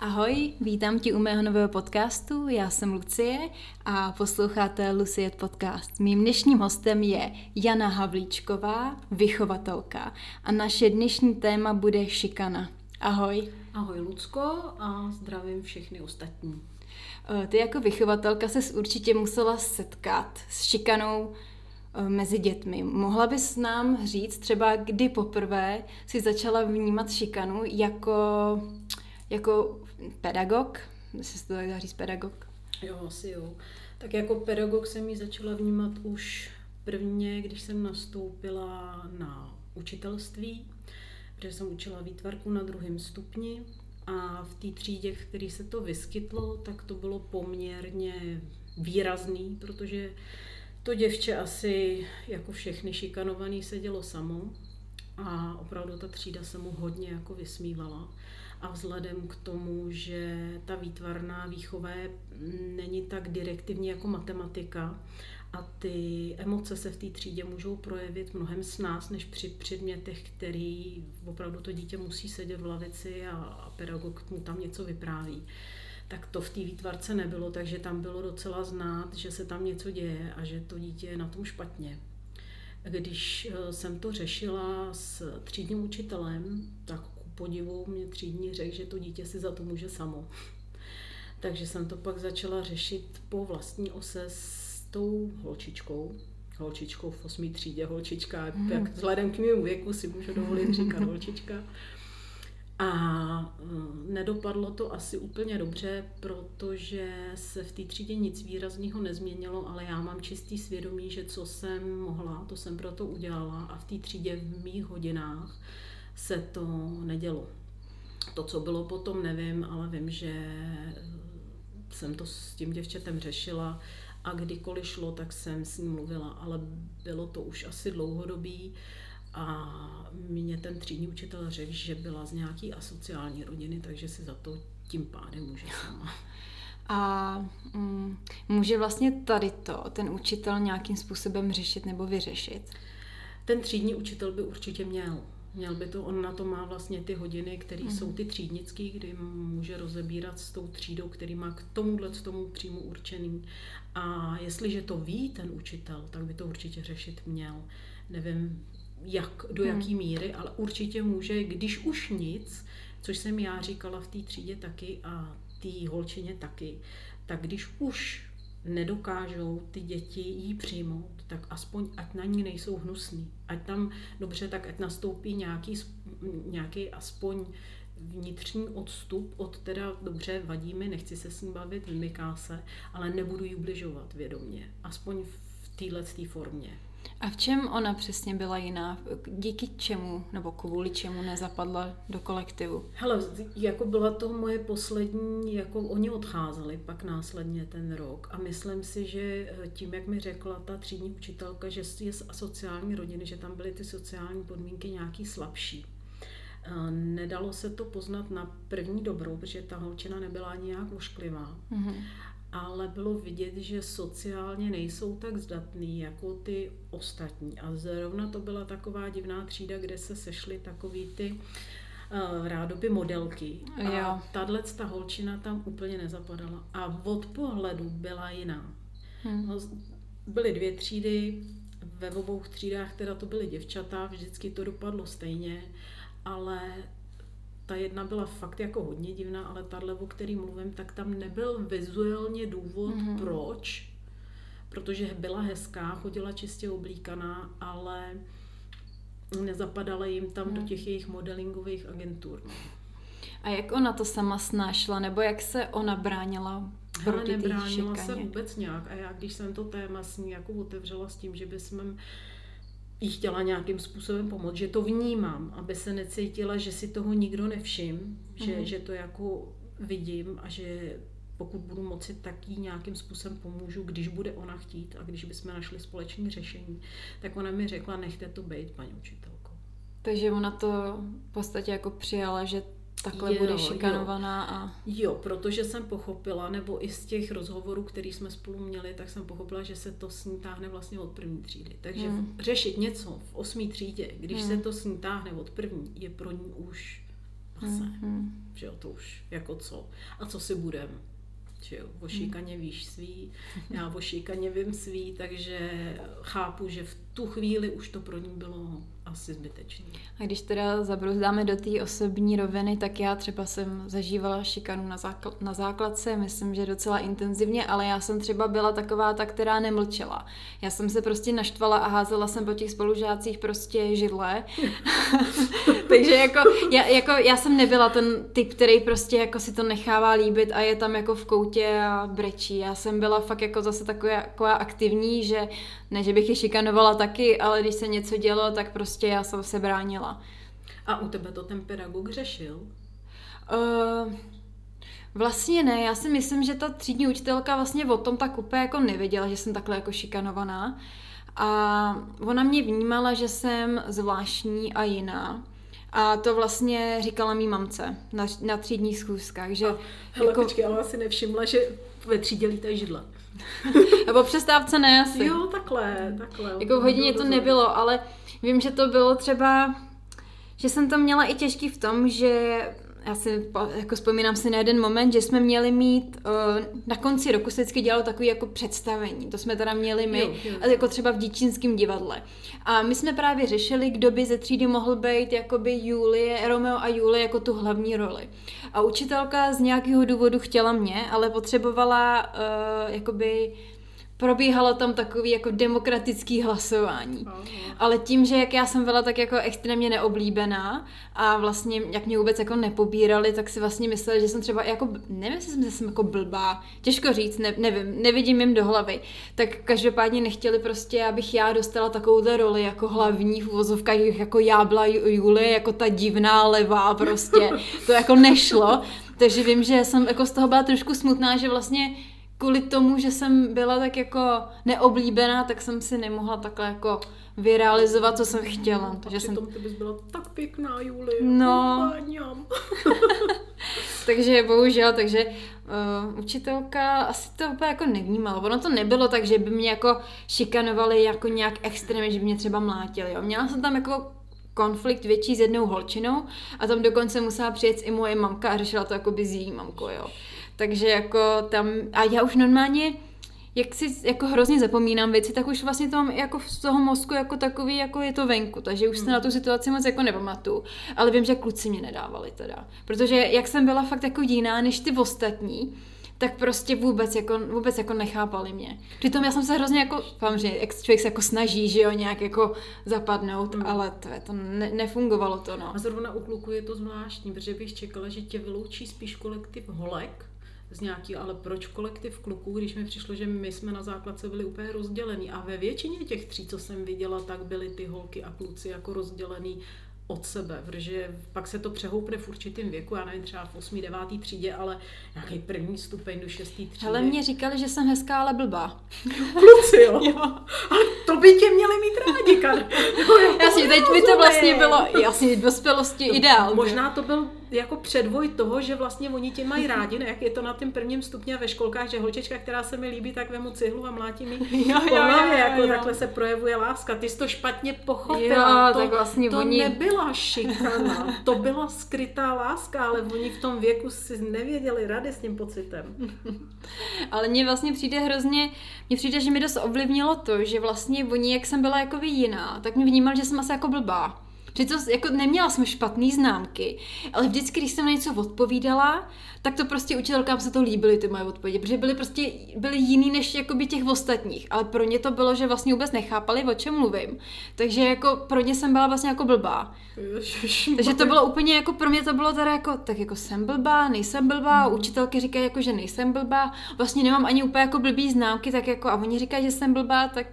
Ahoj, vítám tě u mého nového podcastu, já jsem Lucie a posloucháte Lucie podcast. Mým dnešním hostem je Jana Havlíčková, vychovatelka a naše dnešní téma bude šikana. Ahoj. Ahoj Lucko a zdravím všechny ostatní. Eh, ty jako vychovatelka se určitě musela setkat s šikanou eh, mezi dětmi. Mohla bys nám říct třeba, kdy poprvé si začala vnímat šikanu jako, jako pedagog? Jestli se to tak dá říct pedagog? Jo, asi jo. Tak jako pedagog jsem ji začala vnímat už prvně, když jsem nastoupila na učitelství, protože jsem učila výtvarku na druhém stupni a v té třídě, v které se to vyskytlo, tak to bylo poměrně výrazný, protože to děvče asi jako všechny šikanovaný sedělo samo a opravdu ta třída se mu hodně jako vysmívala. A vzhledem k tomu, že ta výtvarná výchova není tak direktivní jako matematika a ty emoce se v té třídě můžou projevit mnohem s nás, než při předmětech, který opravdu to dítě musí sedět v lavici a, a pedagog mu tam něco vypráví. Tak to v té výtvarce nebylo, takže tam bylo docela znát, že se tam něco děje a že to dítě je na tom špatně. Když eh, jsem to řešila s třídním učitelem, tak podivu mě třídní řekl, že to dítě si za to může samo. Takže jsem to pak začala řešit po vlastní ose s tou holčičkou, holčičkou v osmý třídě, holčička, mm. jak vzhledem k mému věku si můžu dovolit říkat holčička. A mm, nedopadlo to asi úplně dobře, protože se v té třídě nic výrazného nezměnilo, ale já mám čistý svědomí, že co jsem mohla, to jsem proto udělala a v té třídě v mých hodinách se to nedělo. To, co bylo potom, nevím, ale vím, že jsem to s tím děvčetem řešila a kdykoliv šlo, tak jsem s ním mluvila, ale bylo to už asi dlouhodobý a mě ten třídní učitel řekl, že byla z nějaký asociální rodiny, takže si za to tím pádem může sama. A mm, může vlastně tady to ten učitel nějakým způsobem řešit nebo vyřešit? Ten třídní učitel by určitě měl. Měl by to, on na to má vlastně ty hodiny, které mm. jsou ty třídnické, kdy může rozebírat s tou třídou, který má k tomuhle tomu přímo určený. A jestliže to ví ten učitel, tak by to určitě řešit měl. Nevím, jak, do mm. jaký míry, ale určitě může, když už nic, což jsem já říkala v té třídě taky a té holčině taky, tak když už nedokážou ty děti jí přijmout, tak aspoň ať na ní nejsou hnusný. Ať tam, dobře, tak ať nastoupí nějaký, nějaký aspoň vnitřní odstup od teda, dobře, vadí mi, nechci se s ním bavit, vymyká se, ale nebudu jí ubližovat vědomě. Aspoň v téhle formě. A v čem ona přesně byla jiná? Díky čemu nebo kvůli čemu nezapadla do kolektivu? Hele, jako byla to moje poslední, jako oni odcházeli pak následně ten rok a myslím si, že eh, tím, jak mi řekla ta třídní učitelka, že je z asociální rodiny, že tam byly ty sociální podmínky nějaký slabší. Eh, nedalo se to poznat na první dobrou, protože ta holčina nebyla nějak ošklivá. Mm-hmm ale bylo vidět, že sociálně nejsou tak zdatný jako ty ostatní. A zrovna to byla taková divná třída, kde se sešly takový ty uh, rádoby modelky. A tahle ta holčina tam úplně nezapadala. A od pohledu byla jiná. Hmm. No, byly dvě třídy, ve obou třídách teda to byly děvčata, vždycky to dopadlo stejně, ale ta jedna byla fakt jako hodně divná, ale tahle, o který mluvím, tak tam nebyl vizuálně důvod, mm-hmm. proč, protože byla hezká, chodila čistě oblíkaná, ale nezapadala jim tam mm. do mhm. těch jejich modelingových agentur. A jak ona to sama snášla, nebo jak se ona bránila proti Hele, nebránila se vůbec nějak. A já, když jsem to téma s ní jako otevřela s tím, že bychom jí chtěla nějakým způsobem pomoct, že to vnímám, aby se necítila, že si toho nikdo nevšim, že, mm. že to jako vidím a že pokud budu moci, tak jí nějakým způsobem pomůžu, když bude ona chtít a když bychom našli společné řešení, tak ona mi řekla, nechte to být, paní učitelko. Takže ona to v podstatě jako přijala, že takhle jo, bude šikanovaná. Jo. A... jo, protože jsem pochopila, nebo i z těch rozhovorů, který jsme spolu měli, tak jsem pochopila, že se to s ní táhne vlastně od první třídy. Takže hmm. řešit něco v osmé třídě, když hmm. se to s ní táhne od první, je pro ní už zase. Mm-hmm. Že jo, to už jako co. A co si budem? Že jo, o šikaně víš svý, já o šikaně vím svý, takže chápu, že v tu chvíli už to pro ní bylo asi zbytečný. A když teda zabruzdáme do té osobní roviny, tak já třeba jsem zažívala šikanu na, zákl- na základce, myslím, že docela intenzivně, ale já jsem třeba byla taková ta, která nemlčela. Já jsem se prostě naštvala a házela jsem po těch spolužácích prostě židle. Takže jako já, jako já jsem nebyla ten typ, který prostě jako si to nechává líbit a je tam jako v koutě a brečí. Já jsem byla fakt jako zase taková, taková aktivní, že ne, že bych je šikanovala taky, ale když se něco dělo, tak prostě já jsem se bránila. A u tebe to ten pedagog řešil? Uh, Vlastně ne, já si myslím, že ta třídní učitelka vlastně o tom tak úplně jako nevěděla, že jsem takhle jako šikanovaná. A ona mě vnímala, že jsem zvláštní a jiná. A to vlastně říkala mý mamce na, na třídních schůzkách, že... A, hele, jako... počkej, ale si nevšimla, že ve třídě lítají židla. Nebo přestávce ne asi. Jo, takhle, takhle. Jako v hodině to nebylo, ale vím, že to bylo třeba, že jsem to měla i těžký v tom, že já si jako vzpomínám si na jeden moment, že jsme měli mít, uh, na konci roku se vždycky dělalo takový jako představení, to jsme teda měli my, jo, jo. jako třeba v Díčínském divadle. A my jsme právě řešili, kdo by ze třídy mohl být jakoby Julie, Romeo a Julie jako tu hlavní roli. A učitelka z nějakého důvodu chtěla mě, ale potřebovala uh, jakoby probíhalo tam takový jako demokratický hlasování. Ale tím, že jak já jsem byla tak jako extrémně neoblíbená a vlastně jak mě vůbec jako nepobírali, tak si vlastně mysleli, že jsem třeba jako, nevím, jestli jsem, jsem jako blbá, těžko říct, ne, nevím, nevidím jim do hlavy. Tak každopádně nechtěli prostě, abych já dostala takovouhle roli jako hlavní v uvozovkách, jako já byla Julie, jako ta divná levá prostě. To jako nešlo. Takže vím, že jsem jako z toho byla trošku smutná, že vlastně kvůli tomu, že jsem byla tak jako neoblíbená, tak jsem si nemohla takhle jako vyrealizovat, co jsem chtěla. Takže a jsem... ty bys byla tak pěkná, Julie. No. takže bohužel, takže uh, učitelka asi to úplně jako nevnímala. Ono to nebylo tak, že by mě jako šikanovali jako nějak extrémně, že by mě třeba mlátili. Jo. Měla jsem tam jako konflikt větší s jednou holčinou a tam dokonce musela přijet i moje mamka a řešila to jako by s její mamkou, jo. Takže jako tam, a já už normálně, jak si jako hrozně zapomínám věci, tak už vlastně to mám jako z toho mozku jako takový, jako je to venku, takže už hmm. se na tu situaci moc jako nepamatuju. Ale vím, že kluci mě nedávali teda. Protože jak jsem byla fakt jako jiná než ty ostatní, tak prostě vůbec jako, vůbec jako nechápali mě. Přitom já jsem se hrozně jako, že jak člověk se jako snaží, že jo, nějak jako zapadnout, mm. ale to, to ne, nefungovalo to, no. A zrovna u kluku je to zvláštní, protože bych čekala, že tě vyloučí spíš kolektiv holek, z nějaký, ale proč kolektiv kluků, když mi přišlo, že my jsme na základce byli úplně rozdělení a ve většině těch tří, co jsem viděla, tak byly ty holky a kluci jako rozdělený od sebe, protože pak se to přehoupne v určitém věku, já nevím, třeba v 8. 9. třídě, ale nějaký první stupeň do 6. třídy. Ale mě říkali, že jsem hezká, ale blbá. Kluci, jo? jo. Ale to by tě měli mít rádi, Kar. jasně, teď by to vlastně bylo, jasně, dospělosti no, ideál. Možná to byl jako předvoj toho, že vlastně oni tě mají rádi, ne? jak je to na tom prvním stupni a ve školkách, že holčička, která se mi líbí, tak vemu cihlu a mlátí mi jo, jo, jo, jako jo. takhle se projevuje láska. Ty jsi to špatně pochopila. Jo, to, tak vlastně to oni... nebyla šikana, to byla skrytá láska, ale oni v tom věku si nevěděli rady s tím pocitem. ale mně vlastně přijde hrozně, mně přijde, že mi dost ovlivnilo to, že vlastně oni, jak jsem byla jako jiná, tak mě vnímal, že jsem asi jako blbá. Přitom jako neměla jsem špatné známky, ale vždycky, když jsem na něco odpovídala, tak to prostě učitelkám se to líbily ty moje odpovědi, protože byly prostě byly jiný než jakoby těch ostatních, ale pro ně to bylo, že vlastně vůbec nechápali, o čem mluvím. Takže jako pro ně jsem byla vlastně jako blbá. Takže to bylo úplně jako pro mě to bylo teda jako, tak jako jsem blbá, nejsem blbá, hmm. učitelky říkají jako, že nejsem blbá, vlastně nemám ani úplně jako blbý známky, tak jako a oni říkají, že jsem blbá, tak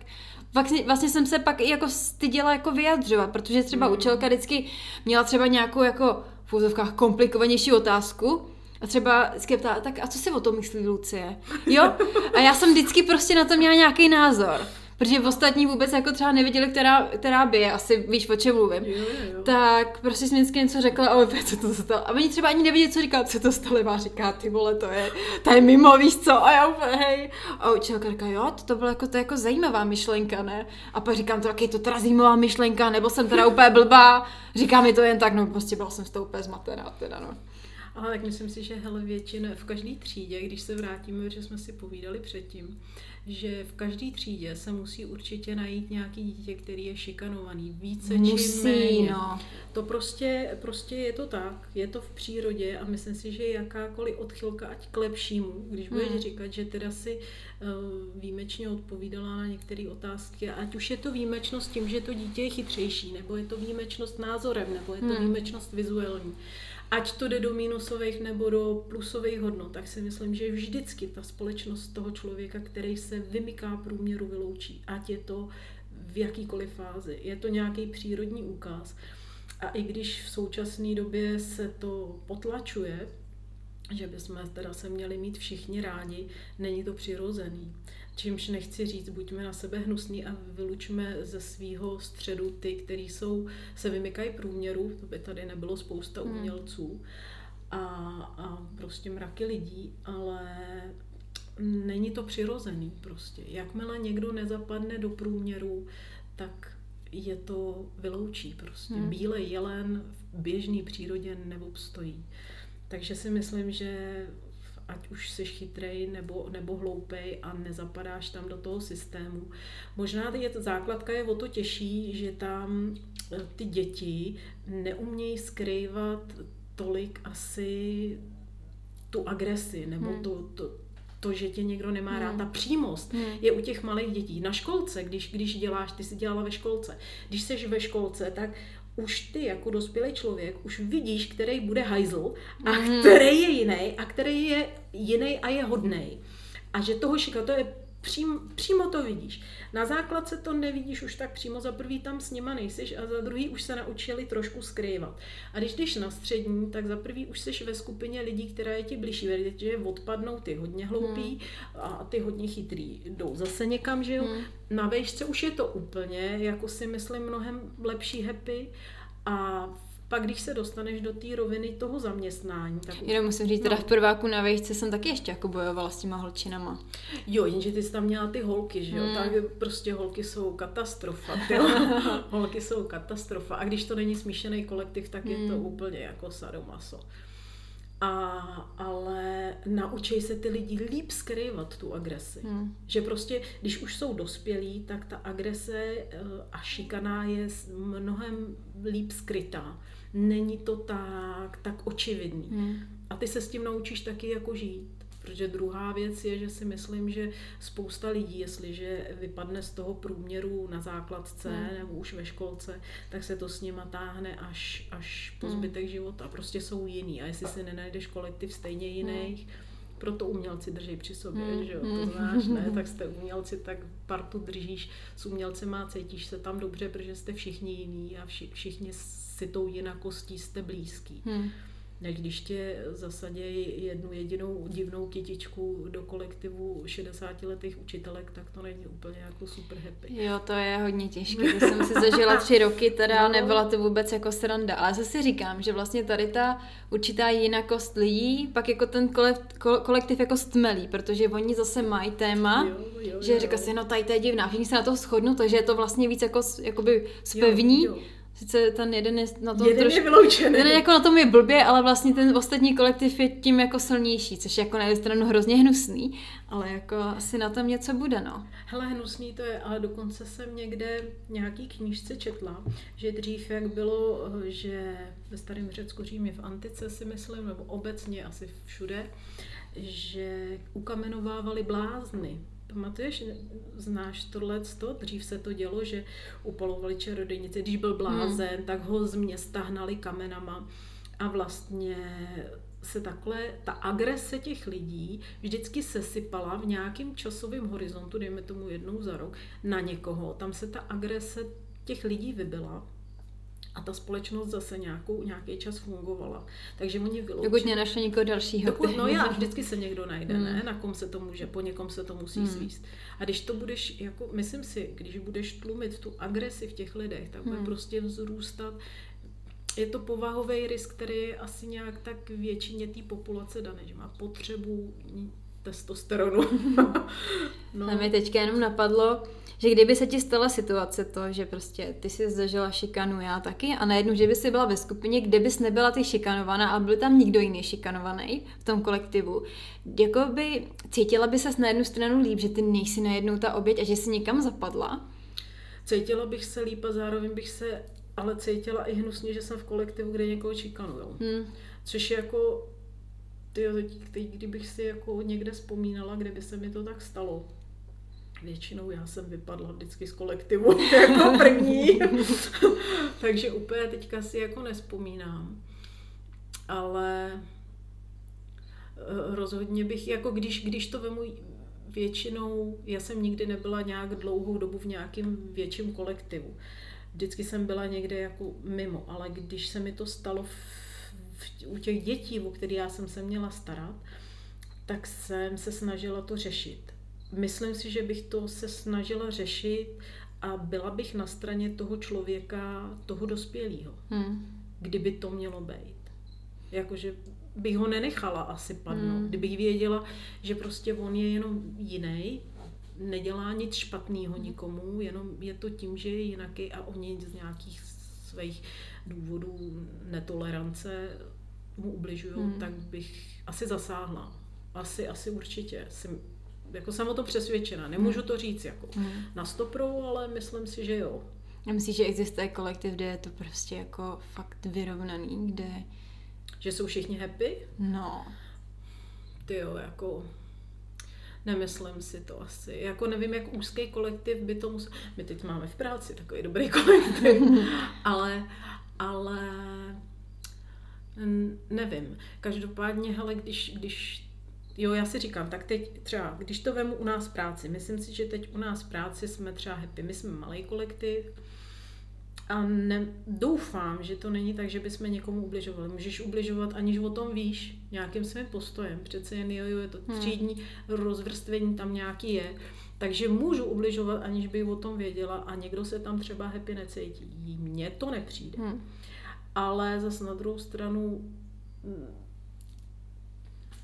vlastně, vlastně jsem se pak i jako styděla jako vyjadřovat, protože třeba mm. učitelka vždycky měla třeba nějakou jako v úzovkách komplikovanější otázku a třeba ptá, tak a co si o tom myslí Lucie? Jo? A já jsem vždycky prostě na to měla nějaký názor. Protože v ostatní vůbec jako třeba neviděli, která, která by je, asi víš, o čem mluvím. Jo, jo, jo. Tak prostě jsem vždycky něco řekla a opět, co to stalo. A oni třeba ani nevěděli, co říká, co to stalo. Má říká, ty vole, to je, to je mimo, víš co? A já úplně, hej. A učitelka říká, jo, to, to bylo jako, to je jako zajímavá myšlenka, ne? A pak říkám, to je to teda zajímavá myšlenka, nebo jsem teda úplně blbá. Říká mi to jen tak, no prostě byla jsem z toho úplně zmatená, teda no. Ale tak myslím si, že hele, většina v každé třídě, když se vrátíme, že jsme si povídali předtím, že v každé třídě se musí určitě najít nějaký dítě, který je šikanovaný více Musí, či méně. no. To prostě, prostě je to tak, je to v přírodě a myslím si, že jakákoliv odchylka, ať k lepšímu, když budeš Hmm. říkat, že teda si uh, výjimečně odpovídala na některé otázky, ať už je to výjimečnost tím, že to dítě je chytřejší, nebo je to výjimečnost názorem, nebo je to Hmm. výjimečnost vizuální. Ať to jde do minusových nebo do plusových hodnot, tak si myslím, že vždycky ta společnost toho člověka, který se vymyká průměru, vyloučí. Ať je to v jakýkoliv fázi. Je to nějaký přírodní úkaz. A i když v současné době se to potlačuje, že bychom teda se měli mít všichni rádi, není to přirozený. Čímž nechci říct, buďme na sebe hnusní a vylučme ze svého středu ty, kteří jsou, se vymykají průměru, to by tady nebylo spousta Hmm. umělců a, a prostě mraky lidí, ale není to přirozený prostě. Jakmile někdo nezapadne do průměru, tak je to vyloučí prostě. Hmm. Bílej jelen v běžné přírodě neobstojí. Takže si myslím, že ať už jsi chytrej nebo, nebo hloupej a nezapadáš tam do toho systému. Možná je to, základka je o to těžší, že tam eh, ty děti neumějí skrývat tolik asi tu agresi nebo Hmm. to, to, to, že tě někdo nemá Hmm. rád. Ta přímost Hmm. je u těch malých dětí. Na školce, když, když děláš, ty jsi dělala ve školce, když jsi ve školce, tak už ty jako dospělý člověk už vidíš, který bude hajzl a Mhm. který je jiný a který je jiný a je hodnej. A že toho šika, to je přím, přímo to vidíš. Na základce to nevidíš už tak přímo, za prvý tam s nima nejsiš a za druhý už se naučili trošku skrývat. A když jdeš na střední, tak za prvý už seš ve skupině lidí, která je ti blížší, že odpadnou ty hodně hloupí a ty hodně chytrý jdou zase někam, že jo. Hmm. Na vejšce už je to úplně, jako si myslím, mnohem lepší happy a pak, když se dostaneš do té roviny toho zaměstnání, tak už... Jenom musím říct, teda No. v prváku na vejšce jsem taky ještě jako bojovala s těma holčinama. Jo, jenže ty jsi tam měla ty holky, že jo, Hmm. tak prostě holky jsou katastrofa, ty holky jsou katastrofa a když to není smíšený kolektiv, tak je to Hmm. úplně jako sadomaso. A, ale naučí se ty lidi líp skrývat tu agresi. Hmm. Že prostě, když už jsou dospělí, tak ta agrese eh, a šikaná je mnohem líp skrytá. Není to tak, tak očividný. Hmm. A ty se s tím naučíš taky jako žít. Protože druhá věc je, že si myslím, že spousta lidí, jestliže vypadne z toho průměru na základce Hmm. nebo už ve školce, tak se to s nima táhne až, až po Hmm. zbytek života. Prostě jsou jiný. A jestli si nenajdeš kolektiv stejně jiných, proto umělci drží při sobě, Hmm. že jo, to Hmm. znáš, ne? Tak jste umělci, tak partu držíš s umělcema, cítíš se tam dobře, protože jste všichni jiný a vši, všichni si tou jinakostí jste blízký. Hmm. Když tě zasadějí jednu jedinou divnou kytičku do kolektivu 60-letých učitelek, tak to není úplně jako super happy. Jo, to je hodně těžké. To jsem si zažila tři roky, teda No. nebyla to vůbec jako sranda. Ale zase říkám, že vlastně tady ta určitá jinakost lidí, pak jako ten kolektiv, kolektiv jako stmelí, protože oni zase mají téma, Jo, jo, že jo. říká si, no tady to je divná, všichni se na to shodnou, takže je to vlastně víc jako jakoby spevní. Jo, jo. Sice ten jeden je na tom Jeden trošku... je vyloučený. Ten jako na tom je blbě, ale vlastně ten ostatní kolektiv je tím jako silnější, což je jako na jednu stranu hrozně hnusný, ale jako asi na tom něco bude, no. Hele, hnusný to je, ale dokonce jsem někde nějaký knížce četla, že dřív jak bylo, že ve starém Řecku, Římě, v antice si myslím, nebo obecně asi všude, že ukamenovávali blázny. Pamatuješ, znáš tohle? Dřív se to dělo, že upalovali čarodějnice. Když byl blázen, hmm. tak ho z města hnali kamenama a vlastně se takhle, ta agrese těch lidí vždycky sesypala v nějakém časovém horizontu, dejme tomu jednou za rok, na někoho. Tam se ta agrese těch lidí vybila a ta společnost zase nějakou, nějaký čas fungovala. Takže oni vyloučili. Dokud nenašli někoho dalšího. Dokud, no já, vždycky se někdo najde, hmm. ne? Na kom se to může, po někom se to musí hmm. svíst. A když to budeš, jako, myslím si, když budeš tlumit tu agresi v těch lidech, tak bude hmm. prostě vzrůstat je to povahový risk, který je asi nějak tak většině té populace daný, že má potřebu testosteronu. no. A mi teďka jenom napadlo, že kdyby se ti stala situace to, že prostě ty jsi zažila šikanu, já taky, a najednou, že by si byla ve skupině, kde bys nebyla ty šikanovaná a byl tam nikdo jiný šikanovaný v tom kolektivu, jako by cítila by se na jednu stranu líp, že ty nejsi najednou ta oběť a že jsi někam zapadla? Cítila bych se líp a zároveň bych se ale cítila i hnusně, že jsem v kolektivu, kde někoho šikanují. Hmm. Což je jako, teď, teď, kdybych si jako někde vzpomínala, kde by se mi to tak stalo, většinou já jsem vypadla vždycky z kolektivu jako první, takže úplně teďka si jako nespomínám. Ale eh, rozhodně bych, jako když, když to vemu většinou, já jsem nikdy nebyla nějak dlouhou dobu v nějakém větším kolektivu. Vždycky jsem byla někde jako mimo, ale když se mi to stalo v, v, u těch dětí, o které já jsem se měla starat, tak jsem se snažila to řešit myslím si, že bych to se snažila řešit a byla bych na straně toho člověka, toho dospělého. Hmm. Kdyby to mělo být. Jakože bych ho nenechala asi padnout. Hmm. Kdybych věděla, že prostě on je jenom jiný, nedělá nic špatného nikomu, jenom je to tím, že je jinaký a oni z nějakých svých důvodů netolerance mu ubližují, hmm. tak bych asi zasáhla. Asi, asi určitě. Si jako jsem o to přesvědčena. Nemůžu hmm. to říct jako hmm. na stopro, ale myslím si, že jo. Já myslím, že existuje kolektiv, kde je to prostě jako fakt vyrovnaný, kde... Že jsou všichni happy? No. Ty jo, jako... Nemyslím si to asi. Jako nevím, jak úzký kolektiv by to musel... My teď máme v práci takový dobrý kolektiv, ale, ale nevím. Každopádně, hele, když, když jo, já si říkám, tak teď třeba, když to vemu u nás v práci, myslím si, že teď u nás v práci jsme třeba happy, my jsme malý kolektiv a ne, doufám, že to není tak, že bychom někomu ubližovali. Můžeš ubližovat, aniž o tom víš, nějakým svým postojem. Přece jen jo, jo, je to hmm. třídní hmm. rozvrstvení tam nějaký je. Takže můžu ubližovat, aniž by o tom věděla a někdo se tam třeba happy necítí. Mně to nepřijde. Hmm. Ale zase na druhou stranu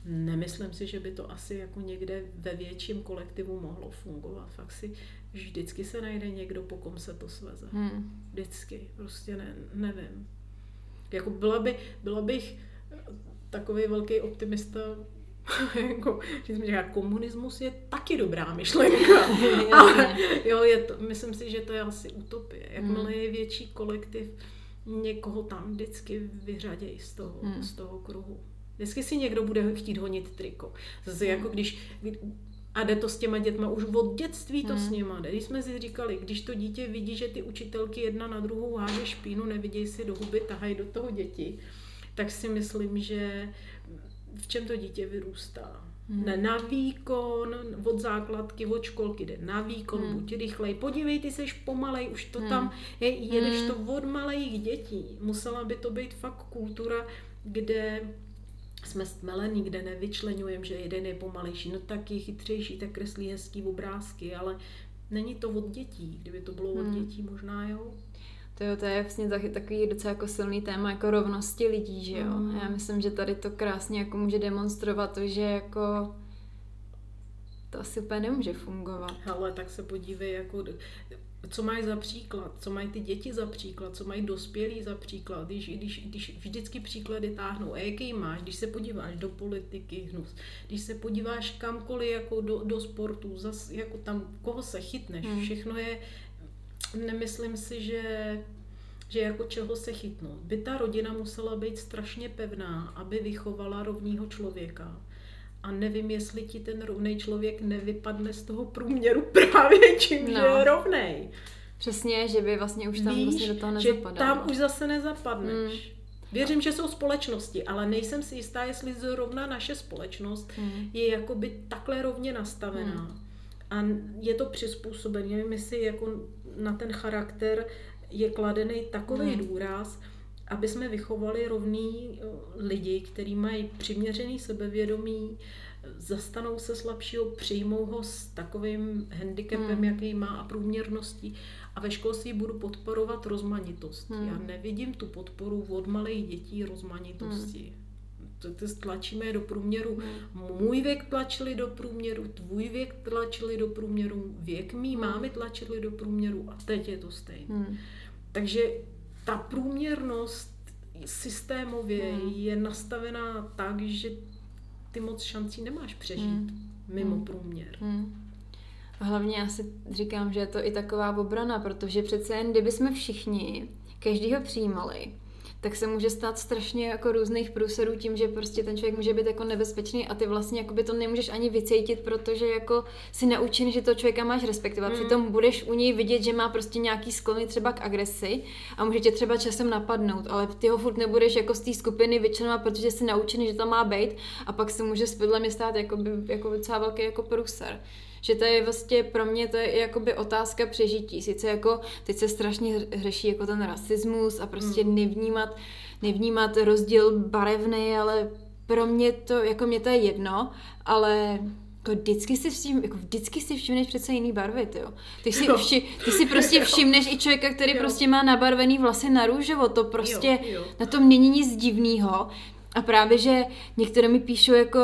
Nemyslím si, že by to asi jako někde ve větším kolektivu mohlo fungovat. Fakt si vždycky se najde někdo, po kom se to sveze. Hmm. Vždycky. Prostě ne, nevím. Jako byla, by, byla bych takový velký optimista, jako, že jsem říkala, komunismus je taky dobrá myšlenka. Ale jo, je to, myslím si, že to je asi utopie. Jakmile hmm. je větší kolektiv, někoho tam vždycky vyřadějí z toho, hmm. z toho kruhu. Vždycky si někdo bude chtít honit triko. Zase jako hmm. když, a jde to s těma dětma už od dětství to hmm. s nima jde. Když jsme si říkali, když to dítě vidí, že ty učitelky jedna na druhou háže špínu, nevidějí si do huby, tahají do toho děti, tak si myslím, že v čem to dítě vyrůstá. Hmm. Ne na výkon, od základky, od školky jde na výkon, hmm. buď rychlej. Podívej, ty seš pomalej, už to hmm. tam, je, jedeš hmm. to od malých dětí. Musela by to být fakt kultura, kde jsme stmelení, kde nevyčlenujeme, že jeden je pomalejší, no tak je chytřejší, tak kreslí hezký obrázky, ale není to od dětí. Kdyby to bylo od hmm. dětí, možná jo. To, jo, to je vlastně takový docela jako silný téma jako rovnosti lidí, že jo. Hmm. Já myslím, že tady to krásně jako může demonstrovat to, že jako to asi úplně nemůže fungovat. Ale tak se podívej, jako co mají za příklad, co mají ty děti za příklad, co mají dospělí za příklad, když, když, když vždycky příklady táhnou. A jaký máš, když se podíváš do politiky, hnus, když se podíváš kamkoliv jako do, do sportu, zas, jako tam, koho se chytneš, hmm. všechno je, nemyslím si, že že jako čeho se chytnout. By ta rodina musela být strašně pevná, aby vychovala rovního člověka a nevím, jestli ti ten rovný člověk nevypadne z toho průměru právě čím, no. že je rovnej. Přesně, že by vlastně už tam Víš, vlastně do toho nezapadal. že tam už zase nezapadneš. Mm. Věřím, že jsou společnosti, ale nejsem si jistá, jestli zrovna naše společnost mm. je jakoby takhle rovně nastavená. Mm. A je to přizpůsobené, nevím, jestli jako na ten charakter je kladený takový hmm. důraz, aby jsme vychovali rovný eh, lidi, kteří mají přiměřený sebevědomí, zastanou se slabšího, přijmou ho s takovým handicapem, hmm. jaký má a průměrností. A ve školství budu podporovat rozmanitost. Hmm. Já nevidím tu podporu od malých dětí rozmanitosti. Hmm tlačíme je do průměru. Hmm. Můj věk tlačili do průměru, tvůj věk tlačili do průměru, věk mý hmm. mámy tlačili do průměru a teď je to stejné. Hmm. Takže ta průměrnost systémově hmm. je nastavená tak, že ty moc šancí nemáš přežít hmm. mimo hmm. průměr. Hmm. A hlavně já si říkám, že je to i taková obrana, protože přece jen kdyby jsme všichni každýho přijímali, tak se může stát strašně jako různých průserů tím, že prostě ten člověk může být jako nebezpečný a ty vlastně jako by to nemůžeš ani vycítit, protože jako si naučený, že to člověka máš respektovat. Mm. Přitom budeš u něj vidět, že má prostě nějaký sklony třeba k agresi a může tě třeba časem napadnout, ale ty ho furt nebudeš jako z té skupiny vyčlenovat, protože jsi naučený, že to má být a pak se může s mě stát jako, by, jako docela velký jako průser že to je vlastně pro mě to je jakoby otázka přežití. Sice jako teď se strašně řeší jako ten rasismus a prostě mm. nevnímat, nevnímat rozdíl barevný, ale pro mě to, jako mě to je jedno, ale jako vždycky si všim, jako vždycky si všimneš přece jiný barvy, ty jo. Ty si, vši, ty si prostě všimneš i člověka, který jo. prostě má nabarvený vlasy na růžovo, to prostě, jo, jo. na tom není nic divného. A právě, že některé mi píšou jako,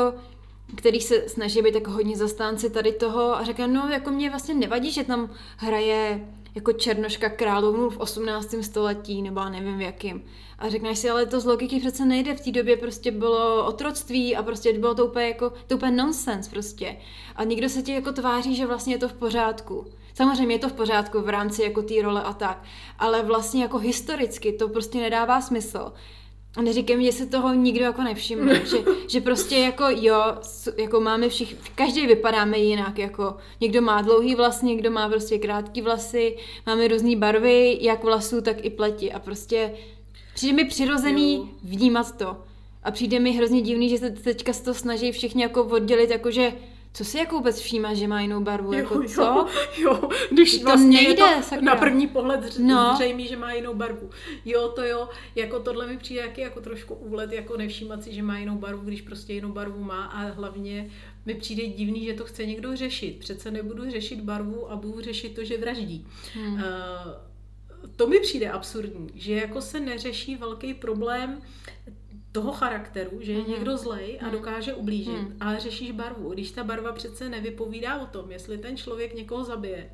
který se snaží být jako hodně zastánci tady toho a říká, no jako mě vlastně nevadí, že tam hraje jako Černoška královnu v 18. století, nebo nevím v jakým. A řekneš si, ale to z logiky přece nejde, v té době prostě bylo otroctví a prostě bylo to úplně jako, to úplně nonsense prostě. A někdo se ti jako tváří, že vlastně je to v pořádku. Samozřejmě je to v pořádku v rámci jako té role a tak, ale vlastně jako historicky to prostě nedává smysl. A neříkej mi, že se toho nikdo jako nevšiml, že, že prostě jako jo, jako máme všichni, každý vypadáme jinak, jako někdo má dlouhý vlas, někdo má prostě krátký vlasy, máme různé barvy, jak vlasů, tak i pleti a prostě přijde mi přirozený jo. vnímat to. A přijde mi hrozně divný, že se teďka to snaží všichni jako oddělit, jakože co si jako vůbec všímá, že má jinou barvu? Jo, jako co? Jo, jo. když to vlastně nejde, je to na první pohled no. zřejmý, že má jinou barvu. Jo, to jo, jako tohle mi přijde jaký jako trošku úlet, jako nevšímat si, že má jinou barvu, když prostě jinou barvu má a hlavně mi přijde divný, že to chce někdo řešit. Přece nebudu řešit barvu a budu řešit to, že vraždí. Hmm. Uh, to mi přijde absurdní, že jako se neřeší velký problém toho charakteru, že je mm. někdo zlej a mhm. dokáže ublížit, mm. ale řešíš barvu. Když ta barva přece nevypovídá o tom, jestli ten člověk někoho zabije,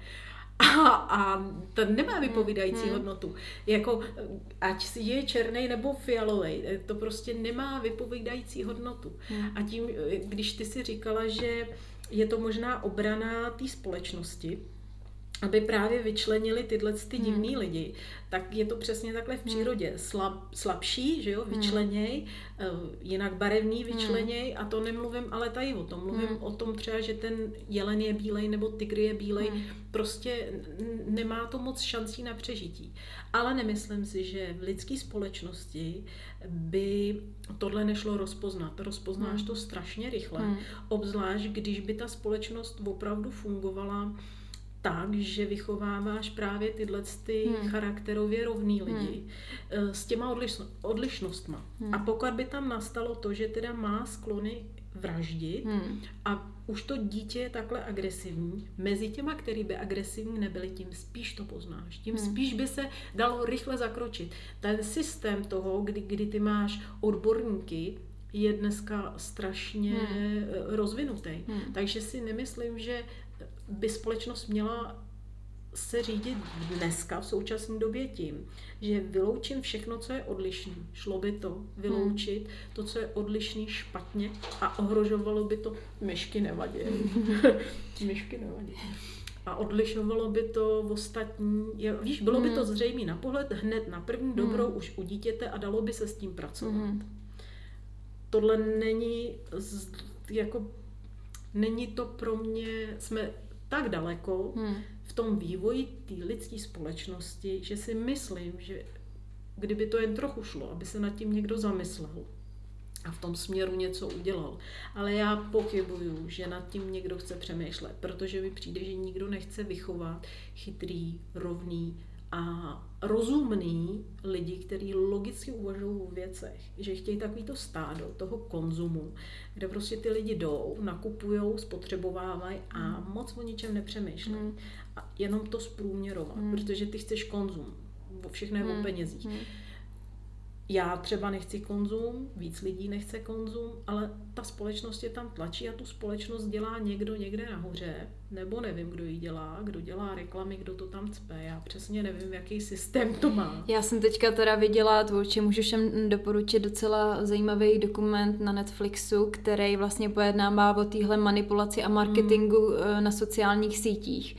a, a ten nemá vypovídající hmm. hodnotu. Jako, ať je černý nebo fialový, to prostě nemá vypovídající hodnotu. Hmm. A tím, když ty si říkala, že je to možná obrana té společnosti, aby právě vyčlenili tyhle ty divný hmm. lidi, tak je to přesně takhle v hmm. přírodě. Slab, slabší, že jo, hmm. vyčleněj, hmm. jinak barevný vyčleněj hmm. a to nemluvím ale tady o tom. Mluvím hmm. o tom třeba, že ten jelen je bílej nebo tygr je bílej. Hmm. Prostě nemá to moc šancí na přežití. Ale nemyslím si, že v lidské společnosti by tohle nešlo rozpoznat. Rozpoznáš hmm. to strašně rychle. Hmm. Obzvlášť, když by ta společnost opravdu fungovala tak, že vychováváš právě tyhle ty hmm. charakterově rovný lidi hmm. s těma odlišno, odlišnostma. Hmm. A pokud by tam nastalo to, že teda má sklony vraždit hmm. a už to dítě je takhle agresivní, mezi těma, který by agresivní nebyli, tím spíš to poznáš, tím hmm. spíš by se dalo rychle zakročit. Ten systém toho, kdy, kdy ty máš odborníky, je dneska strašně hmm. rozvinutý. Hmm. Takže si nemyslím, že by společnost měla se řídit dneska v současné době tím, že vyloučím všechno, co je odlišné. Šlo by to vyloučit hmm. to, co je odlišný špatně a ohrožovalo by to myšky nevadí. myšky nevadí. A odlišovalo by to v ostatní, je, víš, bylo hmm. by to hmm. zřejmé na pohled hned na první hmm. dobrou už u dítěte a dalo by se s tím pracovat. Hmm. Tohle není z, jako není to pro mě, jsme tak daleko hmm. v tom vývoji té lidské společnosti, že si myslím, že kdyby to jen trochu šlo, aby se nad tím někdo zamyslel a v tom směru něco udělal. Ale já pochybuju, že nad tím někdo chce přemýšlet, protože mi přijde, že nikdo nechce vychovat chytrý, rovný a rozumný lidi, kteří logicky uvažují o věcech, že chtějí takovýto stádo toho konzumu, kde prostě ty lidi jdou, nakupují, spotřebovávají a hmm. moc o ničem nepřemýšlejí. Hmm. A jenom to zprůměrovat, hmm. protože ty chceš konzum. Všechno je hmm. o penězích. Hmm já třeba nechci konzum, víc lidí nechce konzum, ale ta společnost je tam tlačí a tu společnost dělá někdo někde nahoře, nebo nevím, kdo ji dělá, kdo dělá reklamy, kdo to tam cpe. Já přesně nevím, jaký systém to má. Já jsem teďka teda viděla, tvůrči můžu všem doporučit docela zajímavý dokument na Netflixu, který vlastně pojednává o téhle manipulaci a marketingu hmm. na sociálních sítích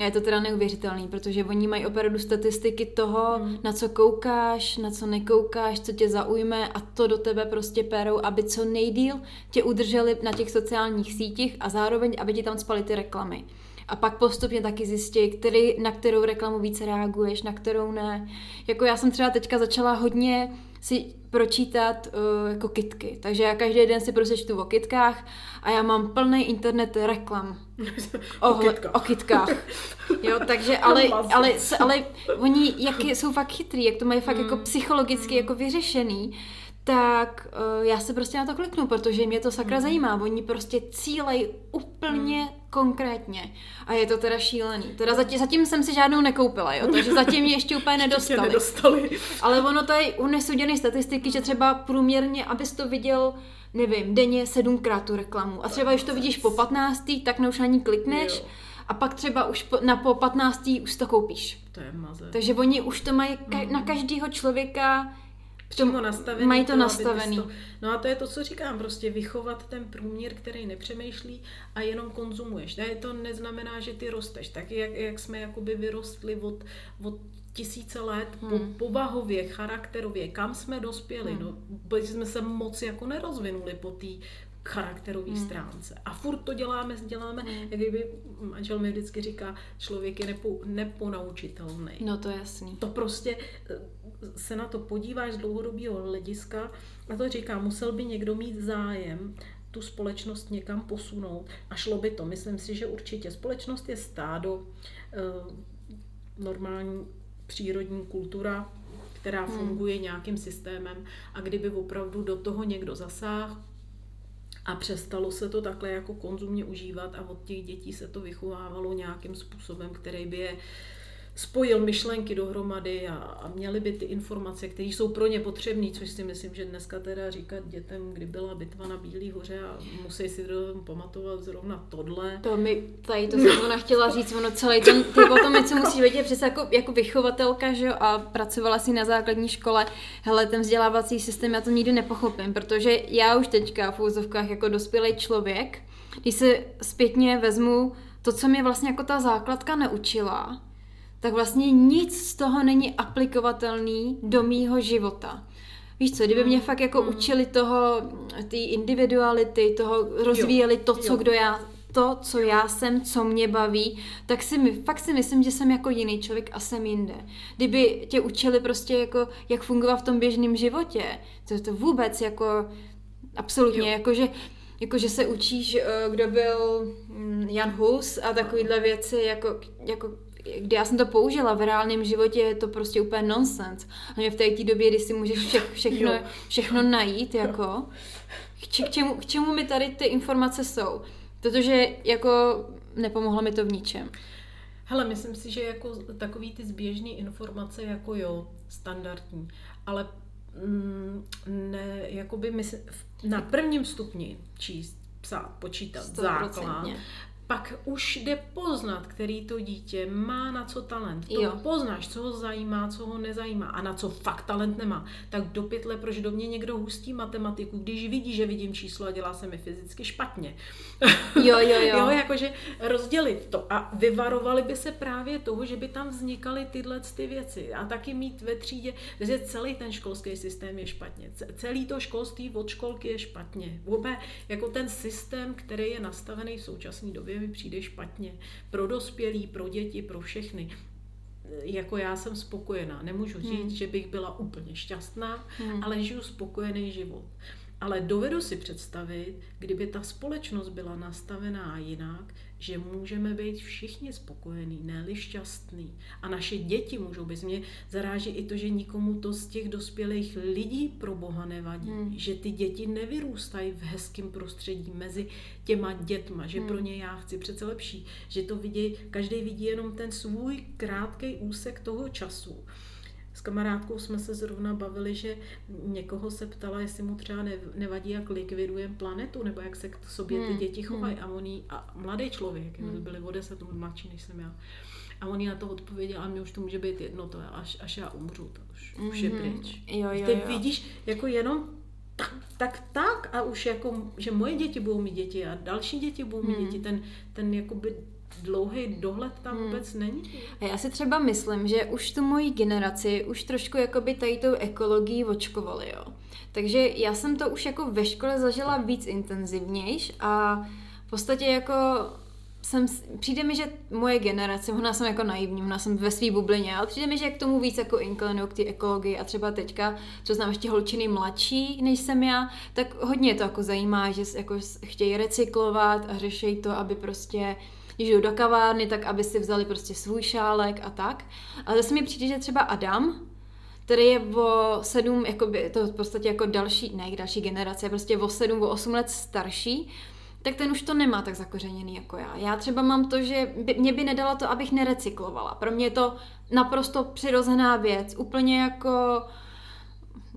a je to teda neuvěřitelný, protože oni mají opravdu statistiky toho, mm. na co koukáš, na co nekoukáš, co tě zaujme a to do tebe prostě perou, aby co nejdíl tě udrželi na těch sociálních sítích a zároveň, aby ti tam spaly ty reklamy. A pak postupně taky zjistí, který, na kterou reklamu více reaguješ, na kterou ne. Jako já jsem třeba teďka začala hodně si pročítat uh, jako kitky. Takže já každý den si prostě čtu o kitkách a já mám plný internet reklam. o, o, kitkách. o kitkách. Jo, takže ale, ale, ale, ale oni jak jsou fakt chytrý, jak to mají fakt jako mm. jako psychologicky jako vyřešený, tak uh, já se prostě na to kliknu, protože mě to sakra mm. zajímá. Oni prostě cílej úplně mm. konkrétně. A je to teda šílený. Teda zatím, zatím jsem si žádnou nekoupila, jo, takže zatím mě ještě úplně nedostali. nedostali. Ale ono tady u nesuděný statistiky, že třeba průměrně, abys to viděl nevím, denně sedmkrát tu reklamu. A třeba, když to vidíš po 15. tak už ani klikneš. Jo. A pak třeba už po, na po 15. už to koupíš. To je maze. Takže oni už to mají ka- mm. na každého člověka přímo nastavený. Mají to, to nastavený. To, no a to je to, co říkám, prostě vychovat ten průměr, který nepřemýšlí a jenom konzumuješ. Ne, to neznamená, že ty rosteš. Tak jak, jak jsme jakoby vyrostli od, od tisíce let hmm. po, povahově, charakterově, kam jsme dospěli. Hmm. No, jsme se moc jako nerozvinuli po té charakterové hmm. stránce. A furt to děláme, děláme, hmm. jak kdyby manžel mi vždycky říká, člověk je nepo, neponaučitelný. No to je jasný. To prostě eh, se na to podíváš z dlouhodobého hlediska a to říká, musel by někdo mít zájem tu společnost někam posunout a šlo by to. Myslím si, že určitě společnost je stádo, eh, normální přírodní kultura, která hmm. funguje nějakým systémem a kdyby opravdu do toho někdo zasáhl, a přestalo se to takhle jako konzumně užívat a od těch dětí se to vychovávalo nějakým způsobem, který by je spojil myšlenky dohromady a, a měli by ty informace, které jsou pro ně potřebné, což si myslím, že dneska teda říkat dětem, kdy byla bitva na Bílý hoře a musí si to pamatovat zrovna tohle. To mi, tady to jsem ona chtěla říct, ono celý ten, ty potom co musí vědět přes jako, jako vychovatelka, že a pracovala si na základní škole, hele, ten vzdělávací systém, já to nikdy nepochopím, protože já už teďka v úzovkách jako dospělý člověk, když se zpětně vezmu to, co mě vlastně jako ta základka neučila, tak vlastně nic z toho není aplikovatelný do mýho života. Víš co, kdyby mě fakt jako mm. učili toho, ty individuality, toho rozvíjeli to, co kdo já, to, co já jsem, co mě baví, tak si mi, fakt si myslím, že jsem jako jiný člověk a jsem jinde. Kdyby tě učili prostě jako, jak fungovat v tom běžném životě, to je to vůbec jako absolutně, jakože jakože se učíš, eh, kdo byl mm, Jan Hus a takovýhle věci, jako, jako kdy já jsem to použila v reálném životě, je to prostě úplně nonsens. A v té době, kdy si můžeš vše, všechno, všechno najít, jako, k, čemu, k čemu mi tady ty informace jsou? Protože jako nepomohlo mi to v ničem. Hele, myslím si, že jako takový ty zběžné informace, jako jo, standardní, ale mm, ne, jakoby mysl, na prvním stupni číst, psát, počítat, 100%. základ, pak už jde poznat, který to dítě má na co talent. To jo. poznáš, co ho zajímá, co ho nezajímá a na co fakt talent nemá. Tak do pytle, proč do mě někdo hustí matematiku, když vidí, že vidím číslo a dělá se mi fyzicky špatně. Jo, jo, jo. jo jakože rozdělit to a vyvarovali by se právě toho, že by tam vznikaly tyhle ty věci a taky mít ve třídě, že celý ten školský systém je špatně. Celý to školství od školky je špatně. Vůbec jako ten systém, který je nastavený v současné době, mi přijde špatně. Pro dospělí, pro děti, pro všechny jako já jsem spokojená. Nemůžu říct, hmm. že bych byla úplně šťastná, hmm. ale žiju spokojený život. Ale dovedu si představit, kdyby ta společnost byla nastavená jinak, že můžeme být všichni spokojení, ne šťastní. A naše děti můžou být. Mě zaráží i to, že nikomu to z těch dospělých lidí pro Boha nevadí. Hmm. Že ty děti nevyrůstají v hezkém prostředí mezi těma dětma, že hmm. pro ně já chci přece lepší. Že to vidí, každý vidí jenom ten svůj krátký úsek toho času. S kamarádkou jsme se zrovna bavili, že někoho se ptala, jestli mu třeba nevadí, jak likvidujeme planetu, nebo jak se k sobě ty hmm, děti chovají. Hmm. A on jí, a mladý člověk, hmm. byli o deset let mladší, než jsem já. A on jí na to odpověděl, a mě už to může být jedno, to je, až, až já umřu, to už, mm-hmm. už je hmm. pryč. Jo, jo, Ty jo. vidíš, jako jenom tak, tak, tak a už jako, že moje děti budou mít děti a další děti budou mít hmm. děti, ten, ten jakoby dlouhý dohled tam hmm. vůbec není. A já si třeba myslím, že už tu moji generaci už trošku jakoby tady tou ekologii očkovali, jo. Takže já jsem to už jako ve škole zažila víc intenzivnějš a v podstatě jako jsem, přijde mi, že moje generace, možná jsem jako naivní, možná jsem ve své bublině, ale přijde mi, že k tomu víc jako inklinuju k té ekologii a třeba teďka, co znám ještě holčiny mladší, než jsem já, tak hodně to jako zajímá, že jako chtějí recyklovat a řeší to, aby prostě když jdou do kavárny, tak aby si vzali prostě svůj šálek a tak. Ale zase mi přijde, že třeba Adam, který je o sedm, jakoby, to v podstatě jako další, ne další generace, prostě o sedm, o osm let starší, tak ten už to nemá tak zakořeněný jako já. Já třeba mám to, že by, mě by nedala to, abych nerecyklovala. Pro mě je to naprosto přirozená věc. Úplně jako